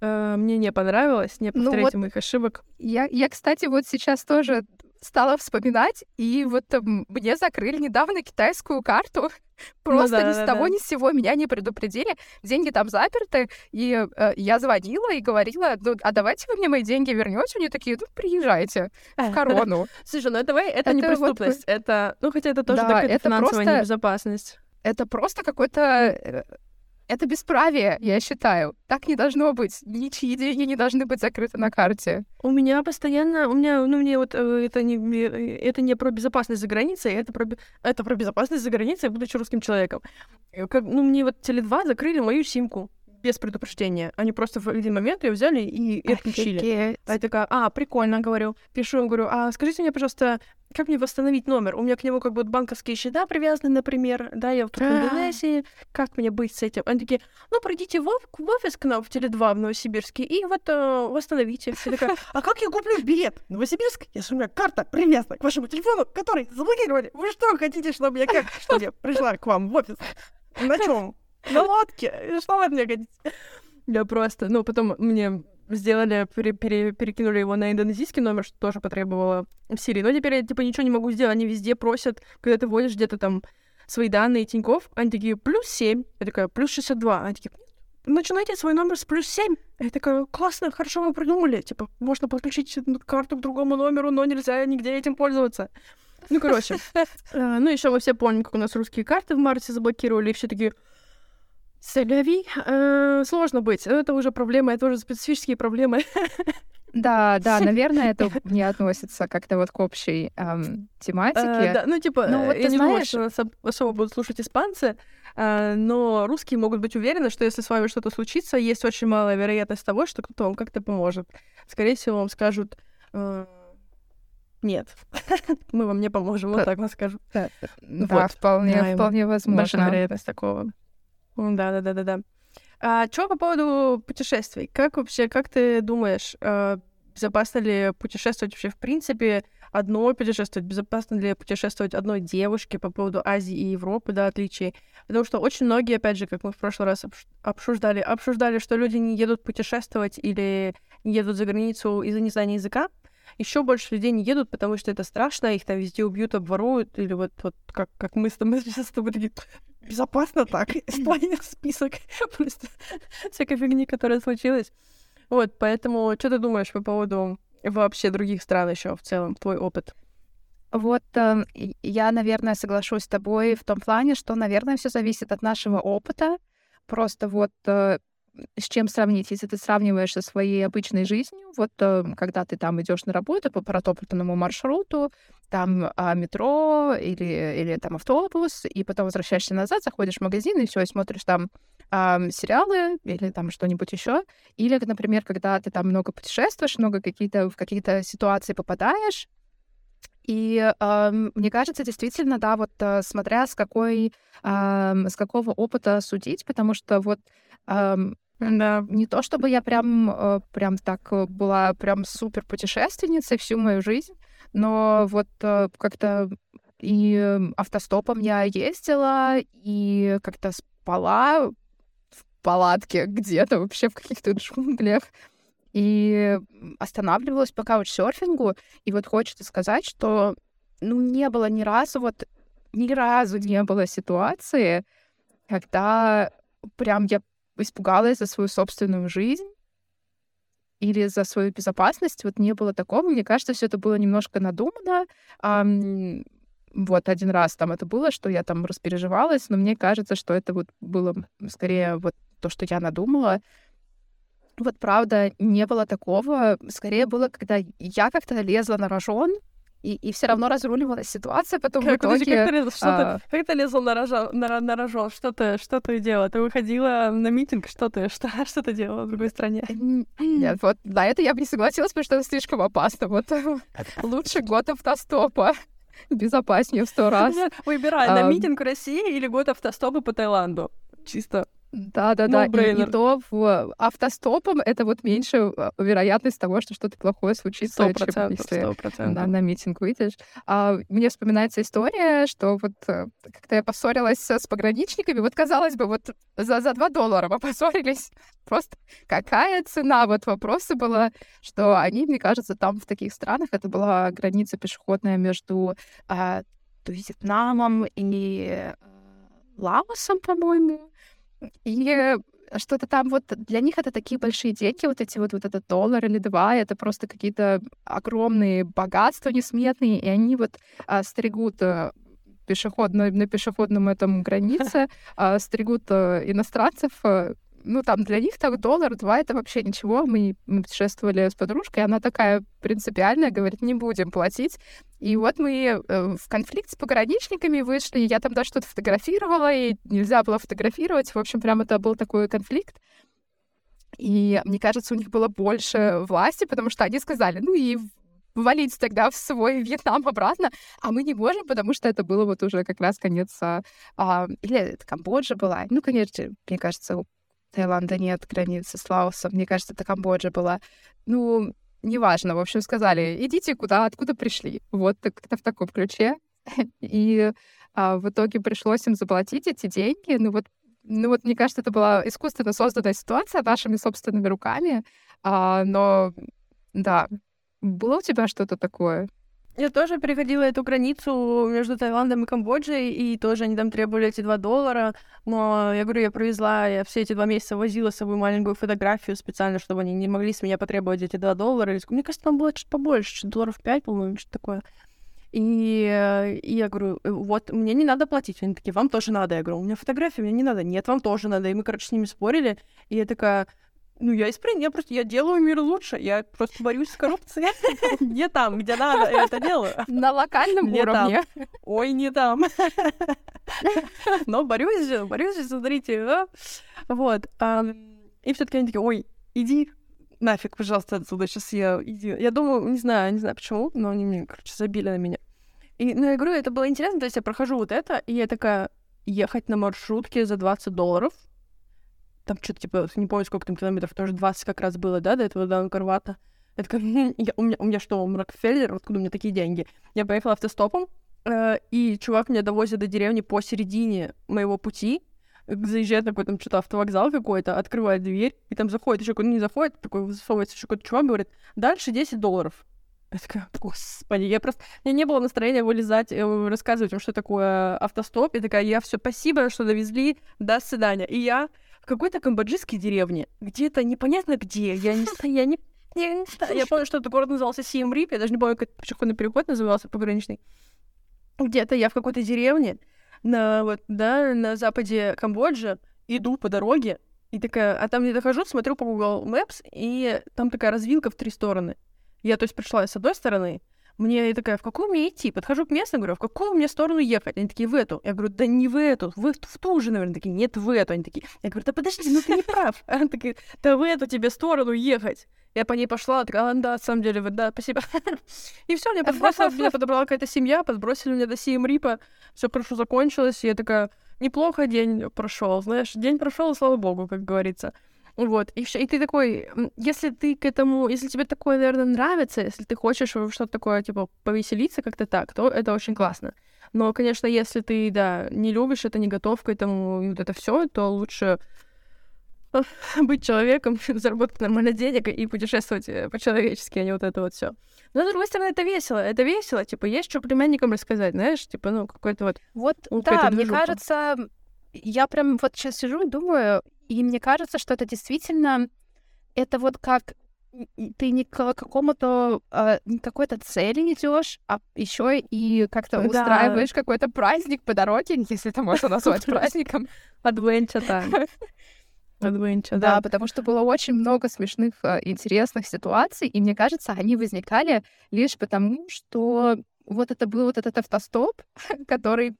Э, Мне не понравилось, не Ну повторяйте вот- моих ошибок. Я, я, кстати, вот сейчас тоже стала вспоминать, и вот м, мне закрыли недавно китайскую карту. Просто Ну да, ни с да, того да. ни с сего меня не предупредили. Деньги там заперты, и э, я звонила и говорила, ну, а давайте вы мне мои деньги вернете. Они такие, ну, приезжайте в корону. Слушай, ну это, вы- это не Это вот преступность, это, ну хотя это тоже Да, это финансовая просто- небезопасность. Это просто какой-то... Это бесправие, я считаю. Так не должно быть. Ничьи деньги не должны быть закрыты на карте. У меня постоянно, у меня, ну мне вот э, это не, э, это не про безопасность за границей, это про, это про безопасность за границей, будучи русским человеком. Э, Как, ну мне вот Теле2 закрыли мою симку без предупреждения. Они просто в один момент ее взяли и, и отключили. А я такая, а, прикольно, говорю. Пишу им, говорю, а скажите мне, пожалуйста, как мне восстановить номер? У меня к нему как бы банковские счета привязаны, например, да, я вот в. Индонезии, как мне быть с этим? Они такие, ну, пройдите в, в офис к нам в Теле2 в Новосибирске и вот э, восстановите. Я такая, а как я куплю билет в Новосибирск, если у меня карта привязана к вашему телефону, который заблокировали? Вы что, хотите, чтобы я как, чтобы я пришла к вам в офис? На чем? На лодке? Что вы меня хотите? Я просто, ну, потом мне сделали, пере- пере- перекинули его на индонезийский номер, что тоже потребовало Сирии. Но теперь я, типа, ничего не могу сделать. Они везде просят, когда ты вводишь где-то там свои данные Тинькофф, они такие, плюс 7. Я такая, плюс 62. Они такие, начинайте свой номер с плюс 7. Я такая, классно, хорошо вы придумали. Типа, можно подключить карту к другому номеру, но нельзя нигде этим пользоваться. Ну, короче. Э, ну, еще мы все помним, как у нас русские карты в марте заблокировали, и все такие, Селяви, э, сложно быть. Это уже проблемы, это уже специфические проблемы. Да, да, наверное, это не относится как-то вот к общей эм, тематике. А, да, ну, типа, ну, вот я не знаешь... думаю, что особо будут слушать испанцы, а, но русские могут быть уверены, что если с вами что-то случится, есть очень малая вероятность того, что кто-то вам как-то поможет. Скорее всего, вам скажут... Э, нет, мы вам не поможем, вот так вам скажу. Да, вот. вполне, вполне возможно. Большая вероятность такого. Да, да, да, да, да. А что по поводу путешествий? Как вообще, как ты думаешь, э, безопасно ли путешествовать вообще в принципе одной путешествовать? Безопасно ли путешествовать одной девушке по поводу Азии и Европы, да, отличий? Потому что очень многие, опять же, как мы в прошлый раз обсуждали, обсуждали, что люди не едут путешествовать или не едут за границу из-за незнания языка. Еще больше людей не едут, потому что это страшно, их там везде убьют, обворуют, или вот, вот как, как мы с тобой сейчас с тобой такие, безопасно так, исполнить список просто всякой фигни, которая случилась. Вот, поэтому что ты думаешь по поводу вообще других стран еще в целом, твой опыт? Вот э, я, наверное, соглашусь с тобой в том плане, что, наверное, все зависит от нашего опыта. Просто вот э, с чем сравнить? Если ты сравниваешь со своей обычной жизнью, вот э, когда ты там идешь на работу по протоптанному маршруту, там а, метро или, или там автобус, и потом возвращаешься назад, заходишь в магазин и все, и смотришь там а, сериалы или там что-нибудь еще. Или, например, когда ты там много путешествуешь, много какие-то в какие-то ситуации попадаешь, и э, мне кажется, действительно, да, вот э, смотря с какой, э, с какого опыта судить, потому что вот э, да. Не то чтобы я прям, э, прям так э, была прям супер путешественницей всю мою жизнь, но вот как-то и автостопом я ездила, и как-то спала в палатке где-то вообще в каких-то джунглях. И останавливалась по каучсерфингу. И вот хочется сказать, что ну, не было ни разу, вот ни разу не было ситуации, когда прям я испугалась за свою собственную жизнь или за свою безопасность. Вот не было такого. Мне кажется, все это было немножко надумано. Вот один раз там это было, что я там распереживалась, но мне кажется, что это вот было скорее вот то, что я надумала. Вот правда, не было такого. Скорее было, когда я как-то лезла на рожон, и, и все равно разруливалась ситуация, потом как, в итоге... Подожди, как, ты, лез, что а... ты, как ты лезла на, рожон, на, на рожон? Что ты, что ты делала? Ты выходила на митинг? Что ты, что, что ты делала в другой стране? Нет, вот на это я бы не согласилась, потому что это слишком опасно. Вот лучше год автостопа. Безопаснее в сто раз. Выбирай, на митинг в России или год автостопа по Таиланду. Чисто да, да, да. И, и то в автостопом это вот меньше а, вероятность того, что что-то плохое случится, 100%, чем если Да, на митинг выйдешь. А, мне вспоминается история, что вот э, как-то я поссорилась с пограничниками. Вот казалось бы, вот за, за 2 доллара мы поссорились. Просто какая цена? Вот вопросы была, что они, мне кажется, там в таких странах это была граница пешеходная между а, Вьетнамом и э, Лаосом, по-моему. И что-то там вот для них это такие большие деньги, вот эти вот, вот этот доллар или два, это просто какие-то огромные богатства несметные, и они вот а, стригут а, пешеход, на, на пешеходном этом границе, а, стригут а, иностранцев, а, ну, там, для них так доллар, два, это вообще ничего. Мы, мы путешествовали с подружкой, она такая принципиальная, говорит, не будем платить. И вот мы э, в конфликт с пограничниками вышли, я там даже что-то фотографировала, и нельзя было фотографировать. В общем, прям это был такой конфликт. И мне кажется, у них было больше власти, потому что они сказали, ну и валить тогда в свой Вьетнам обратно, а мы не можем, потому что это было вот уже как раз конец, а, а, или это Камбоджа была. Ну, конечно, мне кажется, Таиланда нет границы с Лаосом. Мне кажется, это Камбоджа была. Ну, неважно. В общем, сказали, идите куда, откуда пришли. Вот как-то в таком ключе. И а, в итоге пришлось им заплатить эти деньги. Ну вот, ну вот, мне кажется, это была искусственно созданная ситуация нашими собственными руками. А, но, да, было у тебя что-то такое? Я тоже переходила эту границу между Таиландом и Камбоджей, и тоже они там требовали эти два доллара. Но я говорю, я провезла, я все эти два месяца возила с собой маленькую фотографию специально, чтобы они не могли с меня потребовать эти два доллара. Мне кажется, там было чуть побольше, чуть долларов пять, по-моему, что-то такое. И, и я говорю, «Э, вот, мне не надо платить. Они такие, вам тоже надо. Я говорю, у меня фотография, мне не надо. Нет, вам тоже надо. И мы, короче, с ними спорили. И я такая, ну, я из я просто, я делаю мир лучше, я просто борюсь с коррупцией. Не там, где надо, я это делаю. На локальном уровне. Ой, не там. Но борюсь же, борюсь же, смотрите. Вот. И все таки они такие, ой, иди нафиг, пожалуйста, отсюда, сейчас я иди. Я думаю, не знаю, не знаю почему, но они мне, короче, забили на меня. И, ну, я говорю, это было интересно, то есть я прохожу вот это, и я такая, ехать на маршрутке за 20 долларов, там что-то, типа, не помню, сколько там километров, тоже 20 как раз было, да, до этого, до Анкарвата. Я, у, меня, у меня что, Рокфеллер, откуда у меня такие деньги? Я поехала автостопом, э, и чувак меня довозит до деревни посередине моего пути, заезжает на какой-то что-то автовокзал какой-то, открывает дверь, и там заходит еще какой-то, не заходит, такой высовывается еще какой-то чувак, говорит, дальше 10 долларов. Я такая, господи, я просто... У меня не было настроения вылезать, э, рассказывать им, что такое автостоп. Я такая, я все спасибо, что довезли, до свидания. И я в какой-то камбоджийской деревне, где-то непонятно где, я не я не я, помню, что этот город назывался Сиемрип, я даже не помню, как пешеходный переход назывался пограничный. Где-то я в какой-то деревне, на, вот, да, на западе Камбоджи, иду по дороге, и такая, а там не дохожу, смотрю по Google Maps, и там такая развилка в три стороны. Я, то есть, пришла с одной стороны, мне я такая, в какую мне идти? Подхожу к месту, говорю, в какую мне сторону ехать? Они такие, в эту. Я говорю, да не в эту, в, в ту же, наверное. Такие, нет, в эту. Они такие, я говорю, да подожди, ну ты не прав. Они такие, да в эту тебе сторону ехать. Я по ней пошла, такая, да, на самом деле, да, спасибо. И все, меня подбросила, подобрала какая-то семья, подбросили меня до Сием Рипа, все хорошо закончилось, и я такая, неплохо день прошел, знаешь, день прошел, слава богу, как говорится. Вот, и все. И ты такой, если ты к этому, если тебе такое, наверное, нравится, если ты хочешь что-то такое, типа, повеселиться как-то так, то это очень классно. Но, конечно, если ты, да, не любишь это, не готов к этому, и вот это все, то лучше быть человеком, заработать нормально денег и путешествовать э, по-человечески, а не вот это вот все. Но, с другой стороны, это весело. Это весело, типа, есть что племянникам рассказать, знаешь, типа, ну, какой-то вот... Вот, да, мне кажется, я прям вот сейчас сижу и думаю, и мне кажется, что это действительно, это вот как ты не к какому-то э, не какой-то цели идешь, а еще и как-то да. устраиваешь какой-то праздник по дороге, если это можно назвать праздником. Адвенча, да. Adventure, да. да, потому что было очень много смешных, интересных ситуаций, и мне кажется, они возникали лишь потому, что вот это был вот этот автостоп, который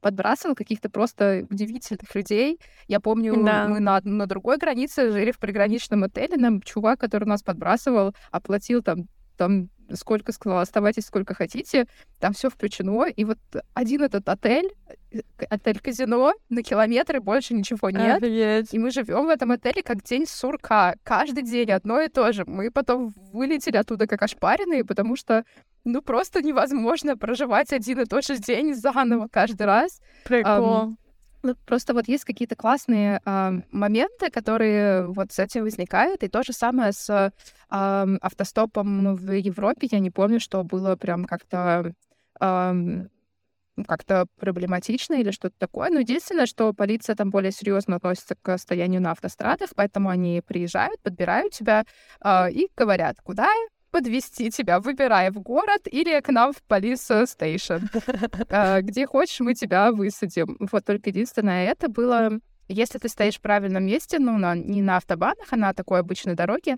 подбрасывал каких-то просто удивительных людей. Я помню, да. мы на, на другой границе жили в приграничном отеле, нам чувак, который нас подбрасывал, оплатил там там сколько сказал, оставайтесь сколько хотите, там все включено. И вот один этот отель, э, отель-казино, на километры больше ничего нет. Офигеть. И мы живем в этом отеле как день сурка. Каждый день одно и то же. Мы потом вылетели оттуда как ошпаренные, потому что ну просто невозможно проживать один и тот же день заново каждый раз. Прикол. Um, просто вот есть какие-то классные э, моменты, которые вот с этим возникают. И то же самое с э, автостопом в Европе. Я не помню, что было прям как-то э, как-то проблематично или что-то такое. Но единственное, что полиция там более серьезно относится к состоянию на автострадах, поэтому они приезжают, подбирают тебя э, и говорят, куда подвести тебя, выбирай в город или к нам в полис стейшн. А, где хочешь, мы тебя высадим. Вот только единственное, это было если ты стоишь в правильном месте, ну, на, не на автобанах, а на такой обычной дороге,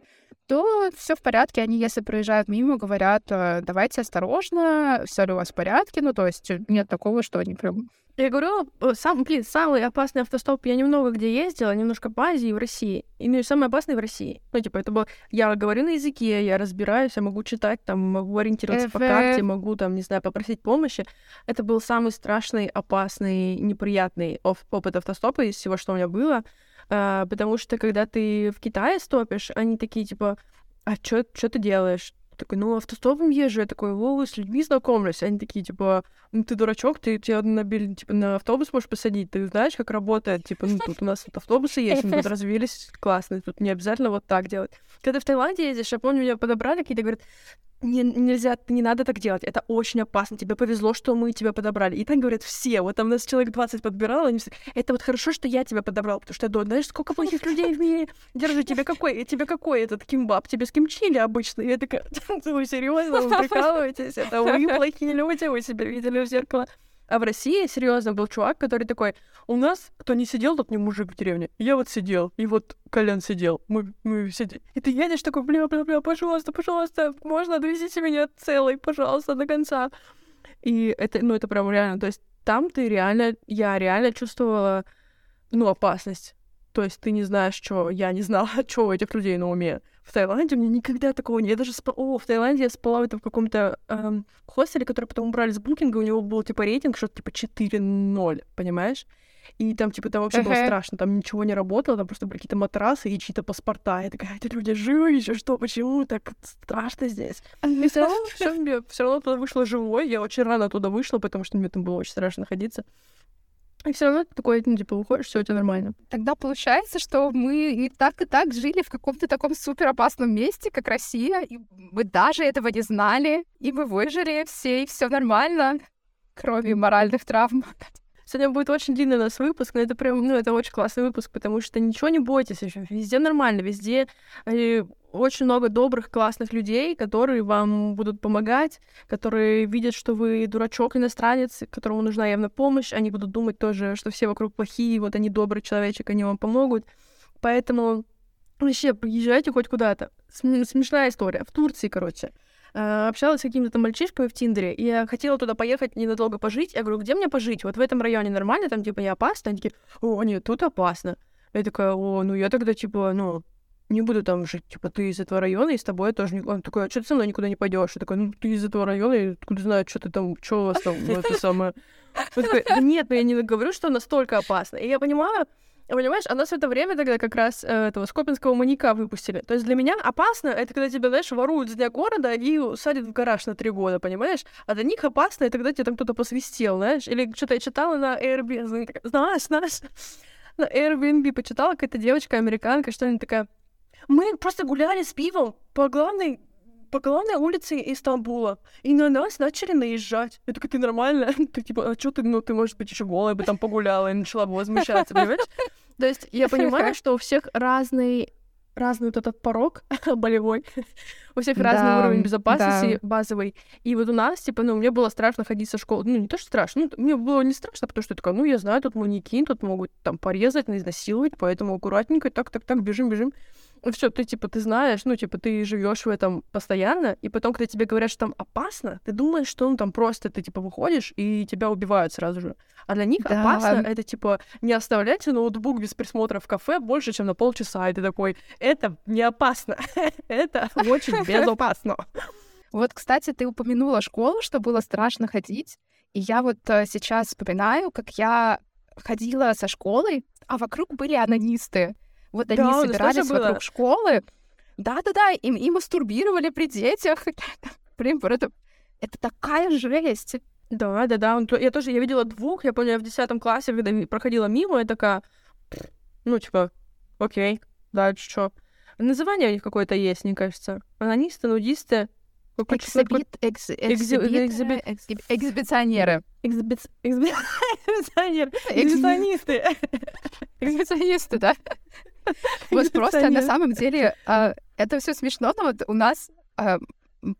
то все в порядке. Они, если проезжают мимо, говорят, «Э, давайте осторожно, все ли у вас в порядке. Ну, то есть нет такого, что они прям я говорю, э, сам, блин, самый опасный автостоп, я немного где ездила, немножко по Азии и в России. И ну, самый опасный в России. Ну, типа, это было... Я говорю на языке, я разбираюсь, я могу читать, там, могу ориентироваться по карте, могу, там, не знаю, попросить помощи. Это был самый страшный, опасный, неприятный опыт автостопа из всего, что у меня было. А, потому что, когда ты в Китае стопишь, они такие, типа, а что ты делаешь? такой, ну, автостопом езжу. Я такой, о, с людьми знакомлюсь. Они такие, типа, ну, ты дурачок, ты тебя на, типа, на автобус можешь посадить, ты знаешь, как работает. Типа, ну, тут у нас тут автобусы есть, мы тут развились, классно, тут не обязательно вот так делать. Когда в Таиланде ездишь, я помню, меня подобрали какие-то, говорят, не, нельзя, не надо так делать, это очень опасно, тебе повезло, что мы тебя подобрали. И так говорят все, вот там нас человек 20 подбирал, они все, это вот хорошо, что я тебя подобрал, потому что я думаю, знаешь, сколько плохих людей в мире, держи, тебе какой, тебе какой этот кимбаб, тебе с кимчили обычно? И я такая, вы серьезно, вы прикалываетесь, это вы плохие люди, вы себя видели в зеркало. А в России, серьезно, был чувак, который такой, у нас, кто не сидел, тот не мужик в деревне. Я вот сидел, и вот Колян сидел. Мы, мы сидели. И ты едешь такой, бля-бля-бля, пожалуйста, пожалуйста, можно, отвезите меня целый, пожалуйста, до конца. И это, ну, это прям реально, то есть там ты реально, я реально чувствовала, ну, опасность. То есть ты не знаешь, что я не знала, что у этих людей на уме. В Таиланде у меня никогда такого нет. Я даже спала... О, в Таиланде я спала в, в каком-то эм, хостеле, который потом убрали с букинга, у него был, типа, рейтинг что-то типа 4-0, понимаешь? И там, типа, там вообще uh-huh. было страшно, там ничего не работало, там просто были какие-то матрасы и чьи-то паспорта. Я такая, эти люди живы еще, что, почему так страшно здесь? И все равно, все равно туда вышла живой, я очень рано туда вышла, потому что мне там было очень страшно находиться. И все равно ты такой, ну, типа, уходишь, все у тебя нормально. Тогда получается, что мы и так, и так жили в каком-то таком супер опасном месте, как Россия, и мы даже этого не знали, и мы выжили все, и все нормально, кроме моральных травм. Сегодня будет очень длинный у нас выпуск, но это прям, ну, это очень классный выпуск, потому что ничего не бойтесь еще. Везде нормально, везде э, очень много добрых, классных людей, которые вам будут помогать, которые видят, что вы дурачок, иностранец, которому нужна явно помощь, они будут думать тоже, что все вокруг плохие, вот они добрый человечек, они вам помогут. Поэтому вообще приезжайте хоть куда-то. Смешная история. В Турции, короче. Э, общалась с какими-то там мальчишками в Тиндере, и я хотела туда поехать ненадолго пожить. Я говорю, где мне пожить? Вот в этом районе нормально, там типа не опасно? Они такие, о, нет, тут опасно. Я такая, о, ну я тогда типа, ну, не буду там жить, типа, ты из этого района, и с тобой я тоже не... Он такой, а что ты со мной никуда не пойдешь? Я такой, ну, ты из этого района, и откуда знаю, что ты там, что у вас там, это самое... Он такой, нет, но я не говорю, что настолько опасно. И я понимаю, Понимаешь, а нас в это время тогда как раз э, этого скопинского маньяка выпустили. То есть для меня опасно, это когда тебя, знаешь, воруют с дня города и садят в гараж на три года, понимаешь? А для них опасно, это когда тебе там кто-то посвистел, знаешь? Или что-то я читала на Airbnb, знаешь, знаешь, на Airbnb почитала какая-то девочка-американка, что она такая, мы просто гуляли с пивом по главной по главной улице Истамбула, и на нас начали наезжать. Я такая, ты нормально? Ты типа, а что ты, ну, ты, может быть, еще голая бы там погуляла и начала бы возмущаться, понимаешь? То есть я понимаю, что у всех разный разный вот этот порог болевой, у всех да, разный уровень безопасности да. базовый. И вот у нас, типа, ну, мне было страшно ходить со школы. Ну, не то, что страшно, ну, мне было не страшно, потому что я такая, ну, я знаю, тут манекен, тут могут там порезать, изнасиловать, поэтому аккуратненько, так, так, бежим все, ты типа, ты знаешь, ну, типа, ты живешь в этом постоянно, и потом, когда тебе говорят, что там опасно, ты думаешь, что ну там просто ты типа выходишь и тебя убивают сразу же. А для них да. опасно это типа не оставляйте ноутбук без присмотра в кафе больше, чем на полчаса. И ты такой, это не опасно, это очень безопасно. Вот, кстати, ты упомянула школу, что было страшно ходить. И я вот э, сейчас вспоминаю, как я ходила со школой, а вокруг были анонисты. Вот они да, собирались вокруг было. школы. Да-да-да, им и мастурбировали при детях. Блин, это, это такая жесть. Да, да, да. Я тоже, я видела двух, я помню, я в десятом классе, когда проходила мимо, я такая, ну, типа, окей, дальше что? Название у них какое-то есть, мне кажется. Анонисты, нудисты. Эксибит, эксибиционеры. Эксибиционеры. Эксбиционисты. Эксбиционисты, да. Вот просто на самом деле а, это все смешно, но вот у нас а,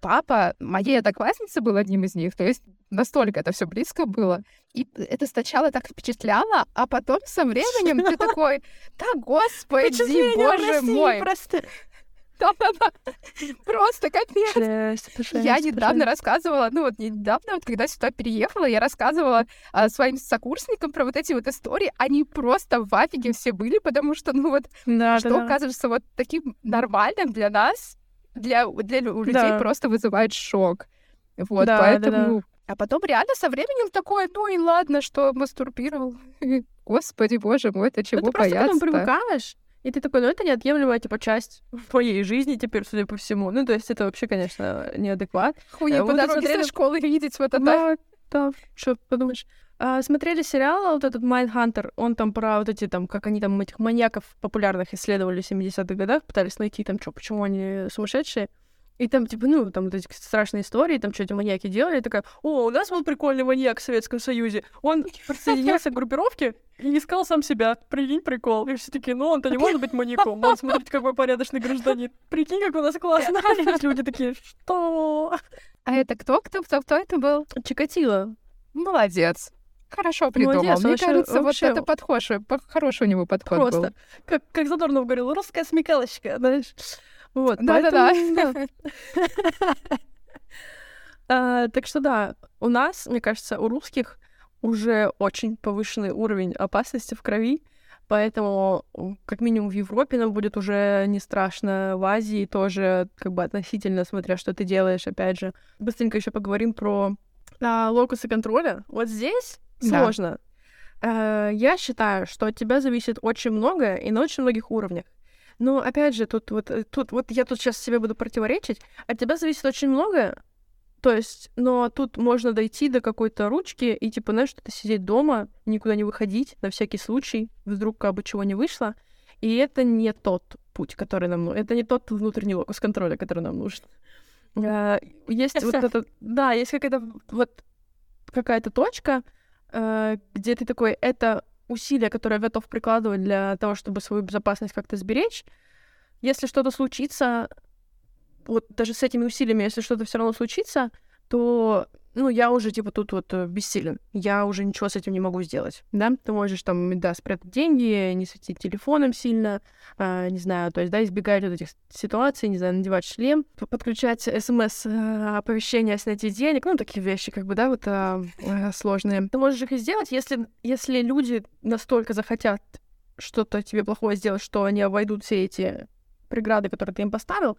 папа моей одноклассницы был одним из них, то есть настолько это все близко было. И это сначала так впечатляло, а потом со временем ты такой, да господи, боже мой. Просто... Да-да-да. Просто капец. Я недавно рассказывала, ну вот недавно, вот когда сюда переехала, я рассказывала а, своим сокурсникам про вот эти вот истории. Они просто в афиге все были, потому что, ну вот, да, что да, оказывается вот таким нормальным для нас, для, для людей да. просто вызывает шок. Вот, да, поэтому... Да, да. А потом реально со временем такое, ну и ладно, что мастурбировал. Господи, боже мой, это чего ну, ты бояться? Просто привыкаешь. И ты такой, ну это неотъемлемая, типа, часть моей жизни теперь, судя по всему. Ну, то есть это вообще, конечно, неадекват. Хуй, э, по дороге смотрели... со школы видеть вот это. Да, да, что подумаешь. А, смотрели сериал вот этот Майндхантер, он там про вот эти там, как они там этих маньяков популярных исследовали в 70-х годах, пытались найти там, что, почему они сумасшедшие. И там, типа, ну, там вот эти страшные истории, там что-то маньяки делали, и такая, о, у нас был прикольный маньяк в Советском Союзе. Он присоединился к группировке и искал сам себя. Прикинь, прикол. И все такие, ну, он-то не может быть маньяком. Он, смотрите, какой порядочный гражданин. Прикинь, как у нас классно. Люди такие, что? А это кто? Кто, кто, кто это был? Чикатило. Молодец. Хорошо придумал. Молодец, Мне вообще- кажется, вообще- вот это подхож, по- хороший у него подход был. Просто. Как, как Задорнов говорил, русская смекалочка, знаешь. Вот, Да-да-да. А, Так что да, у нас, мне кажется, у русских уже очень повышенный уровень опасности в крови, поэтому как минимум в Европе нам будет уже не страшно, в Азии тоже как бы относительно, смотря что ты делаешь, опять же. Быстренько еще поговорим про а, локусы контроля. Вот здесь Да. сложно. Э, Я считаю, что от тебя зависит очень многое и на очень многих уровнях. Но опять же, тут вот, э, тут вот я тут сейчас себе буду противоречить. От тебя зависит очень многое. То есть, но тут можно дойти до какой-то ручки и, типа, знаешь, что-то сидеть дома, никуда не выходить, на всякий случай, вдруг как бы чего не вышло. И это не тот путь, который нам нужен. Это не тот внутренний локус контроля, который нам нужен. Э, Есть вот это... Да, есть какая-то вот какая-то точка, э, где ты такой, это усилия, которые я готов прикладывать для того, чтобы свою безопасность как-то сберечь. Если что-то случится, вот даже с этими усилиями, если что-то все равно случится, то ну, я уже, типа, тут вот э, бессилен. Я уже ничего с этим не могу сделать, да? Ты можешь там, да, спрятать деньги, не светить телефоном сильно, а, не знаю, то есть, да, избегать вот этих ситуаций, не знаю, надевать шлем, подключать смс-оповещения о снятии денег, ну, такие вещи, как бы, да, вот а, э, сложные. Ты можешь их и сделать, если, если люди настолько захотят что-то тебе плохое сделать, что они обойдут все эти преграды, которые ты им поставил,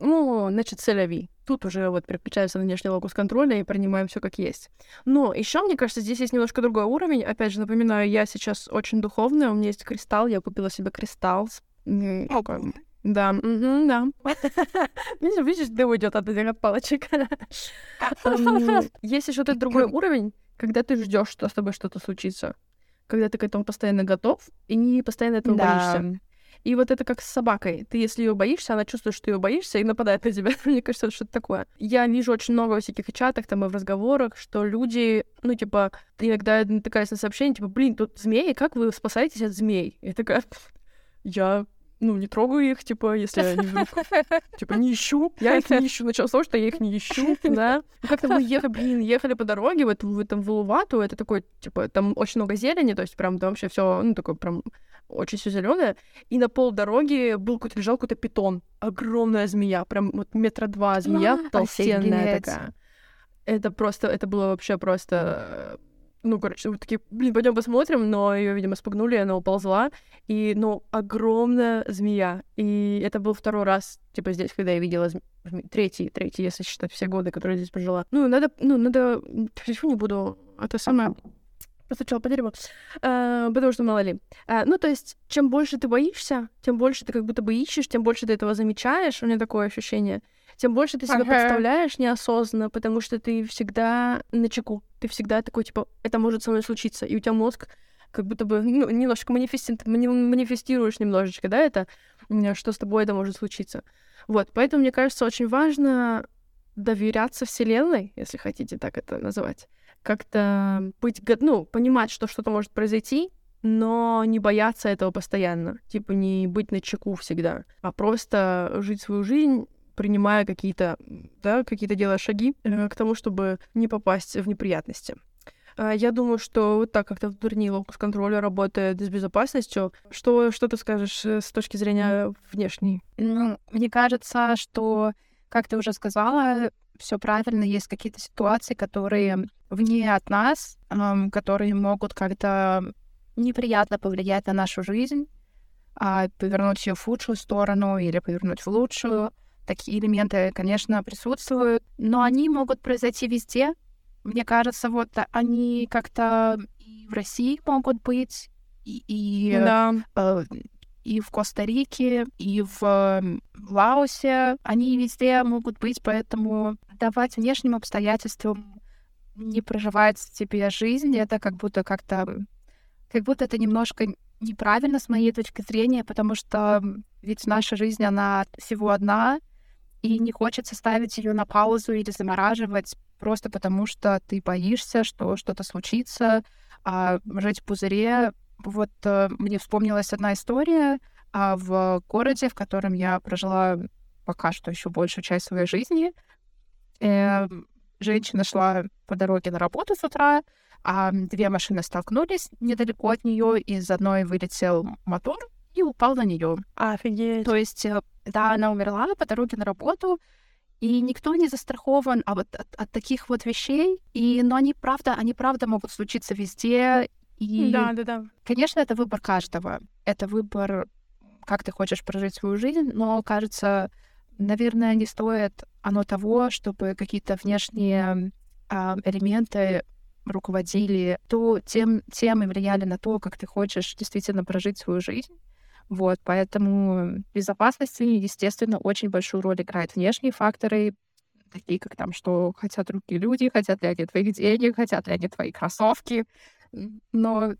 ну, значит, целяви. Тут уже вот переключаемся на внешний локус контроля и принимаем все как есть. Но еще, мне кажется, здесь есть немножко другой уровень. Опять же, напоминаю, я сейчас очень духовная, у меня есть кристалл, я купила себе кристалл. м, Ого. Да, да. Видишь, дым уйдет от этих от палочек. М, Есть еще тот другой уровень, когда ты ждешь, что с тобой что-то случится. Когда ты к этому постоянно готов и не постоянно этого боишься. И вот это как с собакой. Ты, если ее боишься, она чувствует, что ее боишься, и нападает на тебя. Мне кажется, это что-то такое. Я вижу очень много во всяких чатах там и в разговорах, что люди, ну, типа, иногда я натыкаюсь на сообщение, типа, блин, тут змеи, как вы спасаетесь от змей? Я такая, я, ну, не трогаю их, типа, если они вдруг Типа, не ищу. Я их не ищу. Начало с того, что я их не ищу, да. Ну, Как-то мы ехали, блин, ехали по дороге в этом, в этом Вулувату. Это такой, типа, там очень много зелени, то есть прям там вообще все, ну, такое прям очень все зеленое. И на пол дороги был какой-то, лежал какой-то питон. Огромная змея, прям вот метра два змея, А, толстенная офигеть. такая. Это просто, это было вообще просто... Ну, короче, вот такие, блин, пойдем посмотрим, но ее, видимо, спугнули, она уползла. И, ну, огромная змея. И это был второй раз, типа, здесь, когда я видела зме- Третий, третий, если считать все годы, которые здесь прожила. Ну, надо, ну, надо... Почему не буду... Это самое... Постучала по дереву. А, потому что мало ли. А, ну, то есть, чем больше ты боишься, тем больше ты как будто бы ищешь, тем больше ты этого замечаешь, у меня такое ощущение, тем больше ты себя Ага. подставляешь неосознанно, потому что ты всегда на чеку. Ты всегда такой, типа, это может со мной случиться. И у тебя мозг как будто бы ну, немножко манифести... мани- манифестируешь немножечко, да, это, что с тобой это может случиться. Вот, поэтому, мне кажется, очень важно доверяться Вселенной, если хотите так это называть. Как-то быть, ну, понимать, что что-то может произойти, но не бояться этого постоянно. Типа не быть на чеку всегда, а просто жить свою жизнь, принимая какие-то, да, какие-то делая шаги э, к тому, чтобы не попасть в неприятности. А, Я думаю, что вот так как-то внутренний локус контроля работает с безопасностью. Что, что ты скажешь э, с точки зрения внешней? Ну, мне кажется, что, как ты уже сказала, все правильно, есть какие-то ситуации, которые вне от нас, ам, которые могут как-то неприятно повлиять на нашу жизнь, а, повернуть ее в худшую сторону или повернуть в лучшую. Такие элементы, конечно, присутствуют, но они могут произойти везде. Мне кажется, вот они как-то и в России могут быть, и, и Да. э, и в Коста-Рике, и в Лаосе. Они везде могут быть, поэтому давать внешним обстоятельствам не проживать тебе жизнь, это как будто как-то... Как будто это немножко неправильно с моей точки зрения, потому что ведь наша жизнь, она всего одна, и не хочется ставить ее на паузу или замораживать просто потому, что ты боишься, что что-то случится, а жить в пузыре. Вот э, мне вспомнилась одна история а, в городе, в котором я прожила пока что еще большую часть своей жизни. Э, женщина шла по дороге на работу с утра, а две машины столкнулись недалеко от нее, из одной вылетел мотор и упал на нее. Офигеть. То есть, э, да, она умерла по дороге на работу, и никто не застрахован а вот от, от таких вот вещей. И, но они правда, они правда могут случиться везде. И, да, да, да. Конечно, это выбор каждого. Это выбор, как ты хочешь прожить свою жизнь, но кажется, наверное, не стоит оно того, чтобы какие-то внешние э, элементы руководили то тем, тем и влияли на то, как ты хочешь действительно прожить свою жизнь. Вот, поэтому безопасность, естественно, очень большую роль играет внешние факторы, такие как там, что хотят другие люди, хотят ли они твоих денег, хотят ли они твои кроссовки. Но,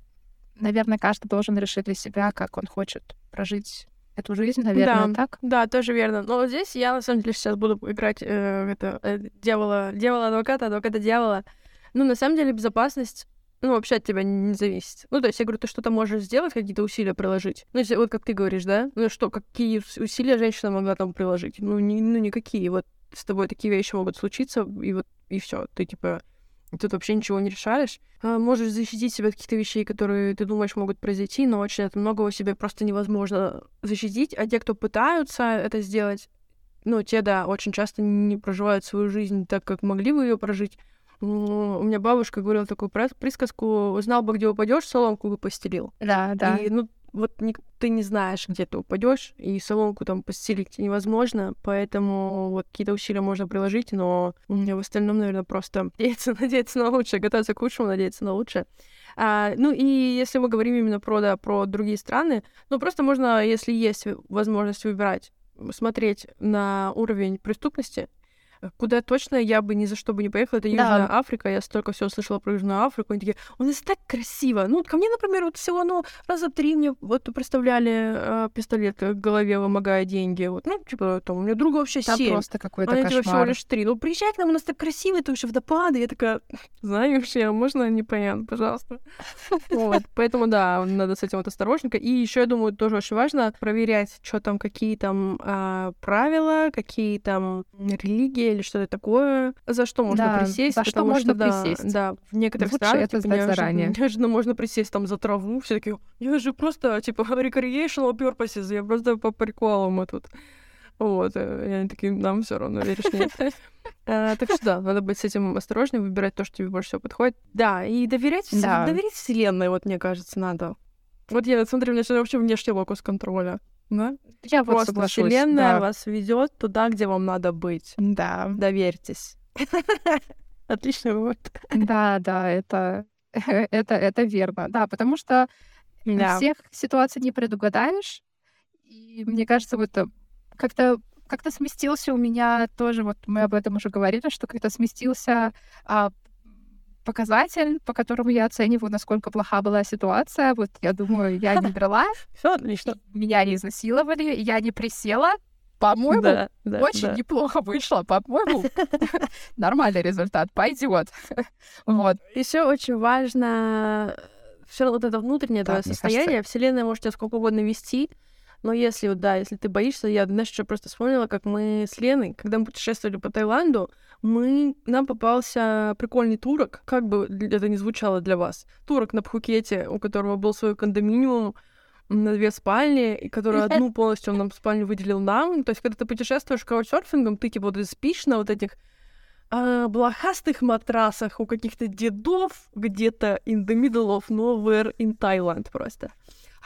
наверное, каждый должен решить для себя, как он хочет прожить эту жизнь, наверное, да, так? Да, тоже верно. Но здесь я, на самом деле, сейчас буду играть э, это, э, дьявола, дьявола адвоката, адвоката дьявола. Ну, на самом деле, безопасность ну, вообще от тебя не зависит. Ну, то есть, я говорю, ты что-то можешь сделать, какие-то усилия приложить. Ну, если, вот как ты говоришь, да? Ну, что, какие усилия женщина могла там приложить? Ну, ни, ну никакие. Вот с тобой такие вещи могут случиться, и вот, и все. Ты, типа, тут вообще ничего не решаешь. А, можешь защитить себя от каких-то вещей, которые ты думаешь могут произойти, но очень от многого себе просто невозможно защитить. А те, кто пытаются это сделать, ну, те, да, очень часто не проживают свою жизнь так, как могли бы ее прожить. У меня бабушка говорила такую присказку, узнал бы, где упадешь, соломку бы постелил. Да, да. И, ну, вот не, ты не знаешь, где ты упадешь, и соломку там постелить невозможно, поэтому вот какие-то усилия можно приложить, но в остальном, наверное, просто надеяться, надеяться на лучшее, готовиться к худшему, надеяться на лучшее. А, ну и если мы говорим именно про, да, про другие страны, ну просто можно, если есть возможность выбирать, смотреть на уровень преступности, куда точно я бы ни за что бы не поехала, это Южная да. Африка. Я столько всего слышала про Южную Африку. Они такие, у нас так красиво. Ну, вот ко мне, например, вот всего, ну, раза три мне вот представляли э, пистолет к голове, вымогая деньги. Вот, ну, типа, там, у меня друга вообще Там семь. просто какой-то а кошмар. Типа, всего лишь три. Ну, приезжай к нам, у нас так красиво, это вообще водопады. Я такая, знаешь, я, можно не понятно, пожалуйста. Вот, поэтому, да, надо с этим вот осторожненько. И еще, я думаю, тоже очень важно проверять, что там, какие там а, правила, какие там религии или что-то такое, за что можно да, присесть. За что можно что, да, присесть. Да, в некоторых Лучше странах это типа, неожиданно, заранее. неожиданно можно присесть там за траву. Все такие, я же просто, типа, recreational purposes, я просто по приколу мы тут. Вот, и они такие, нам все равно, веришь, нет. А, так что да, надо быть с этим осторожнее, выбирать то, что тебе больше всего подходит. Да, и доверять, Да. доверять вселенной, вот мне кажется, надо. Вот я, смотри, у меня вообще внешний локус контроля. Да? Я вот Просто соглашусь. вселенная да. вас ведет туда, где вам надо быть. Да. Доверьтесь. Отличный вывод. Да, да, это, это, это верно. Да, потому что Да. всех ситуаций не предугадаешь. И мне кажется, вот э, как-то как-то сместился у меня тоже, вот мы об этом уже говорили, что как-то сместился а, показатель, по которому я оцениваю, насколько плоха была ситуация. Вот я думаю, я не брала, Все отлично. меня не изнасиловали, я не присела. По-моему, Да, да, очень да. неплохо вышло. По-моему, нормальный результат. Пойдет. Вот. Еще очень важно все вот это внутреннее Да, твое состояние. Вселенная может тебя сколько угодно вести, но если, вот, да, если ты боишься, я, знаешь, что просто вспомнила, как мы с Леной, когда мы путешествовали по Таиланду, мы, нам попался прикольный турок, как бы это ни звучало для вас. Турок на Пхукете, у которого был свой кондоминиум, на две спальни, и который одну полностью он нам спальню выделил нам. То есть, когда ты путешествуешь каучсерфингом, ты типа вот спишь на вот этих а, блохастых матрасах у каких-то дедов где-то in the middle of nowhere in Thailand просто.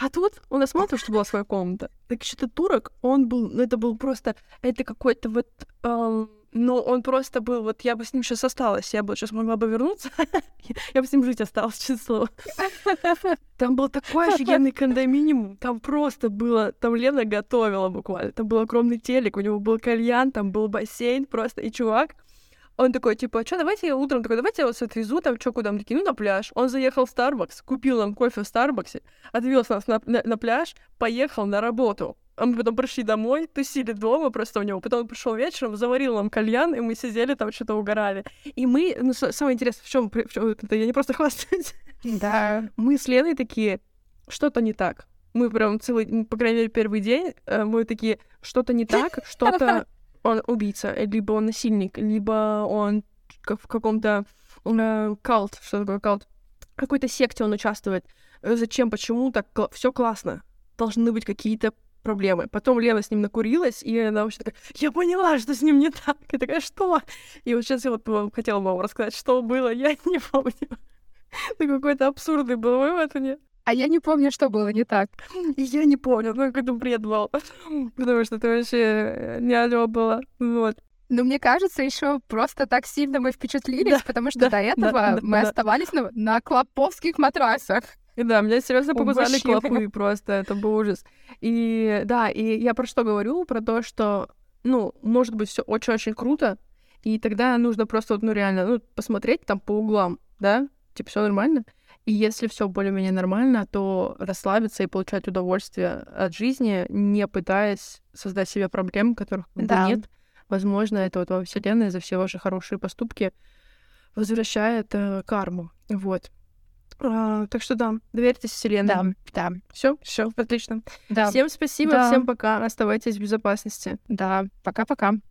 А тут у нас мало того, что была своя комната, так еще этот турок, он был, ну это был просто, это какой-то вот, эм, ну он просто был, вот я бы с ним сейчас осталась, я бы сейчас могла бы вернуться, я бы с ним жить осталась, слово. Там был такой офигенный кондоминиум, там просто было, там Лена готовила буквально, там был огромный телек, у него был кальян, там был бассейн просто, и чувак, он такой, типа, что, давайте я утром, такой, давайте я вас отвезу, там, что, куда, мы такие, ну, на пляж. Он заехал в Starbucks, купил нам кофе в Старбаксе, отвез нас на, на, на пляж, поехал на работу. а мы потом пришли домой, тусили дома просто у него. Потом он пришел вечером, заварил нам кальян, и мы сидели там, что-то угорали. И мы, ну, самое интересное, в чем, в чём это я не просто хвастаюсь. Да. Мы с Леной такие, что-то не так. Мы прям целый, по крайней мере, первый день, э, мы такие, что-то не так, что-то он убийца, либо он насильник, либо он в каком-то э, cult, что такое cult, какой-то секте он участвует. Э, зачем, почему так все классно? Должны быть какие-то проблемы. Потом Лена с ним накурилась, и она вообще такая, я поняла, что с ним не так. И такая, что? И вот сейчас я вот вам хотела вам рассказать, что было, я не помню. Ну, какой-то абсурдный был вывод у нее. А я не помню, что было не так. Я не помню, ну какой-то бред был. Потому что это вообще э, не алё было. Вот. Ну, мне кажется, еще просто так сильно мы впечатлились, да, потому что да, до этого да, мы да, оставались да. На, на клоповских матрасах. И да, меня серьезно показали клопы просто, это был ужас. И да, и я про что говорю? Про то, что, ну, может быть, все очень-очень круто, и тогда нужно просто, вот, ну, реально, ну, посмотреть там по углам, да, типа, все нормально. И если все более-менее нормально, то расслабиться и получать удовольствие от жизни, не пытаясь создать себе проблем, которых да. нет. Возможно, это вот во Вселенной за все ваши хорошие поступки возвращает э, карму. Вот. А, так что да, доверьтесь Вселенной. Да, да. Все, все, отлично. Да. Всем спасибо, да. всем пока. Оставайтесь в безопасности. Да, пока-пока.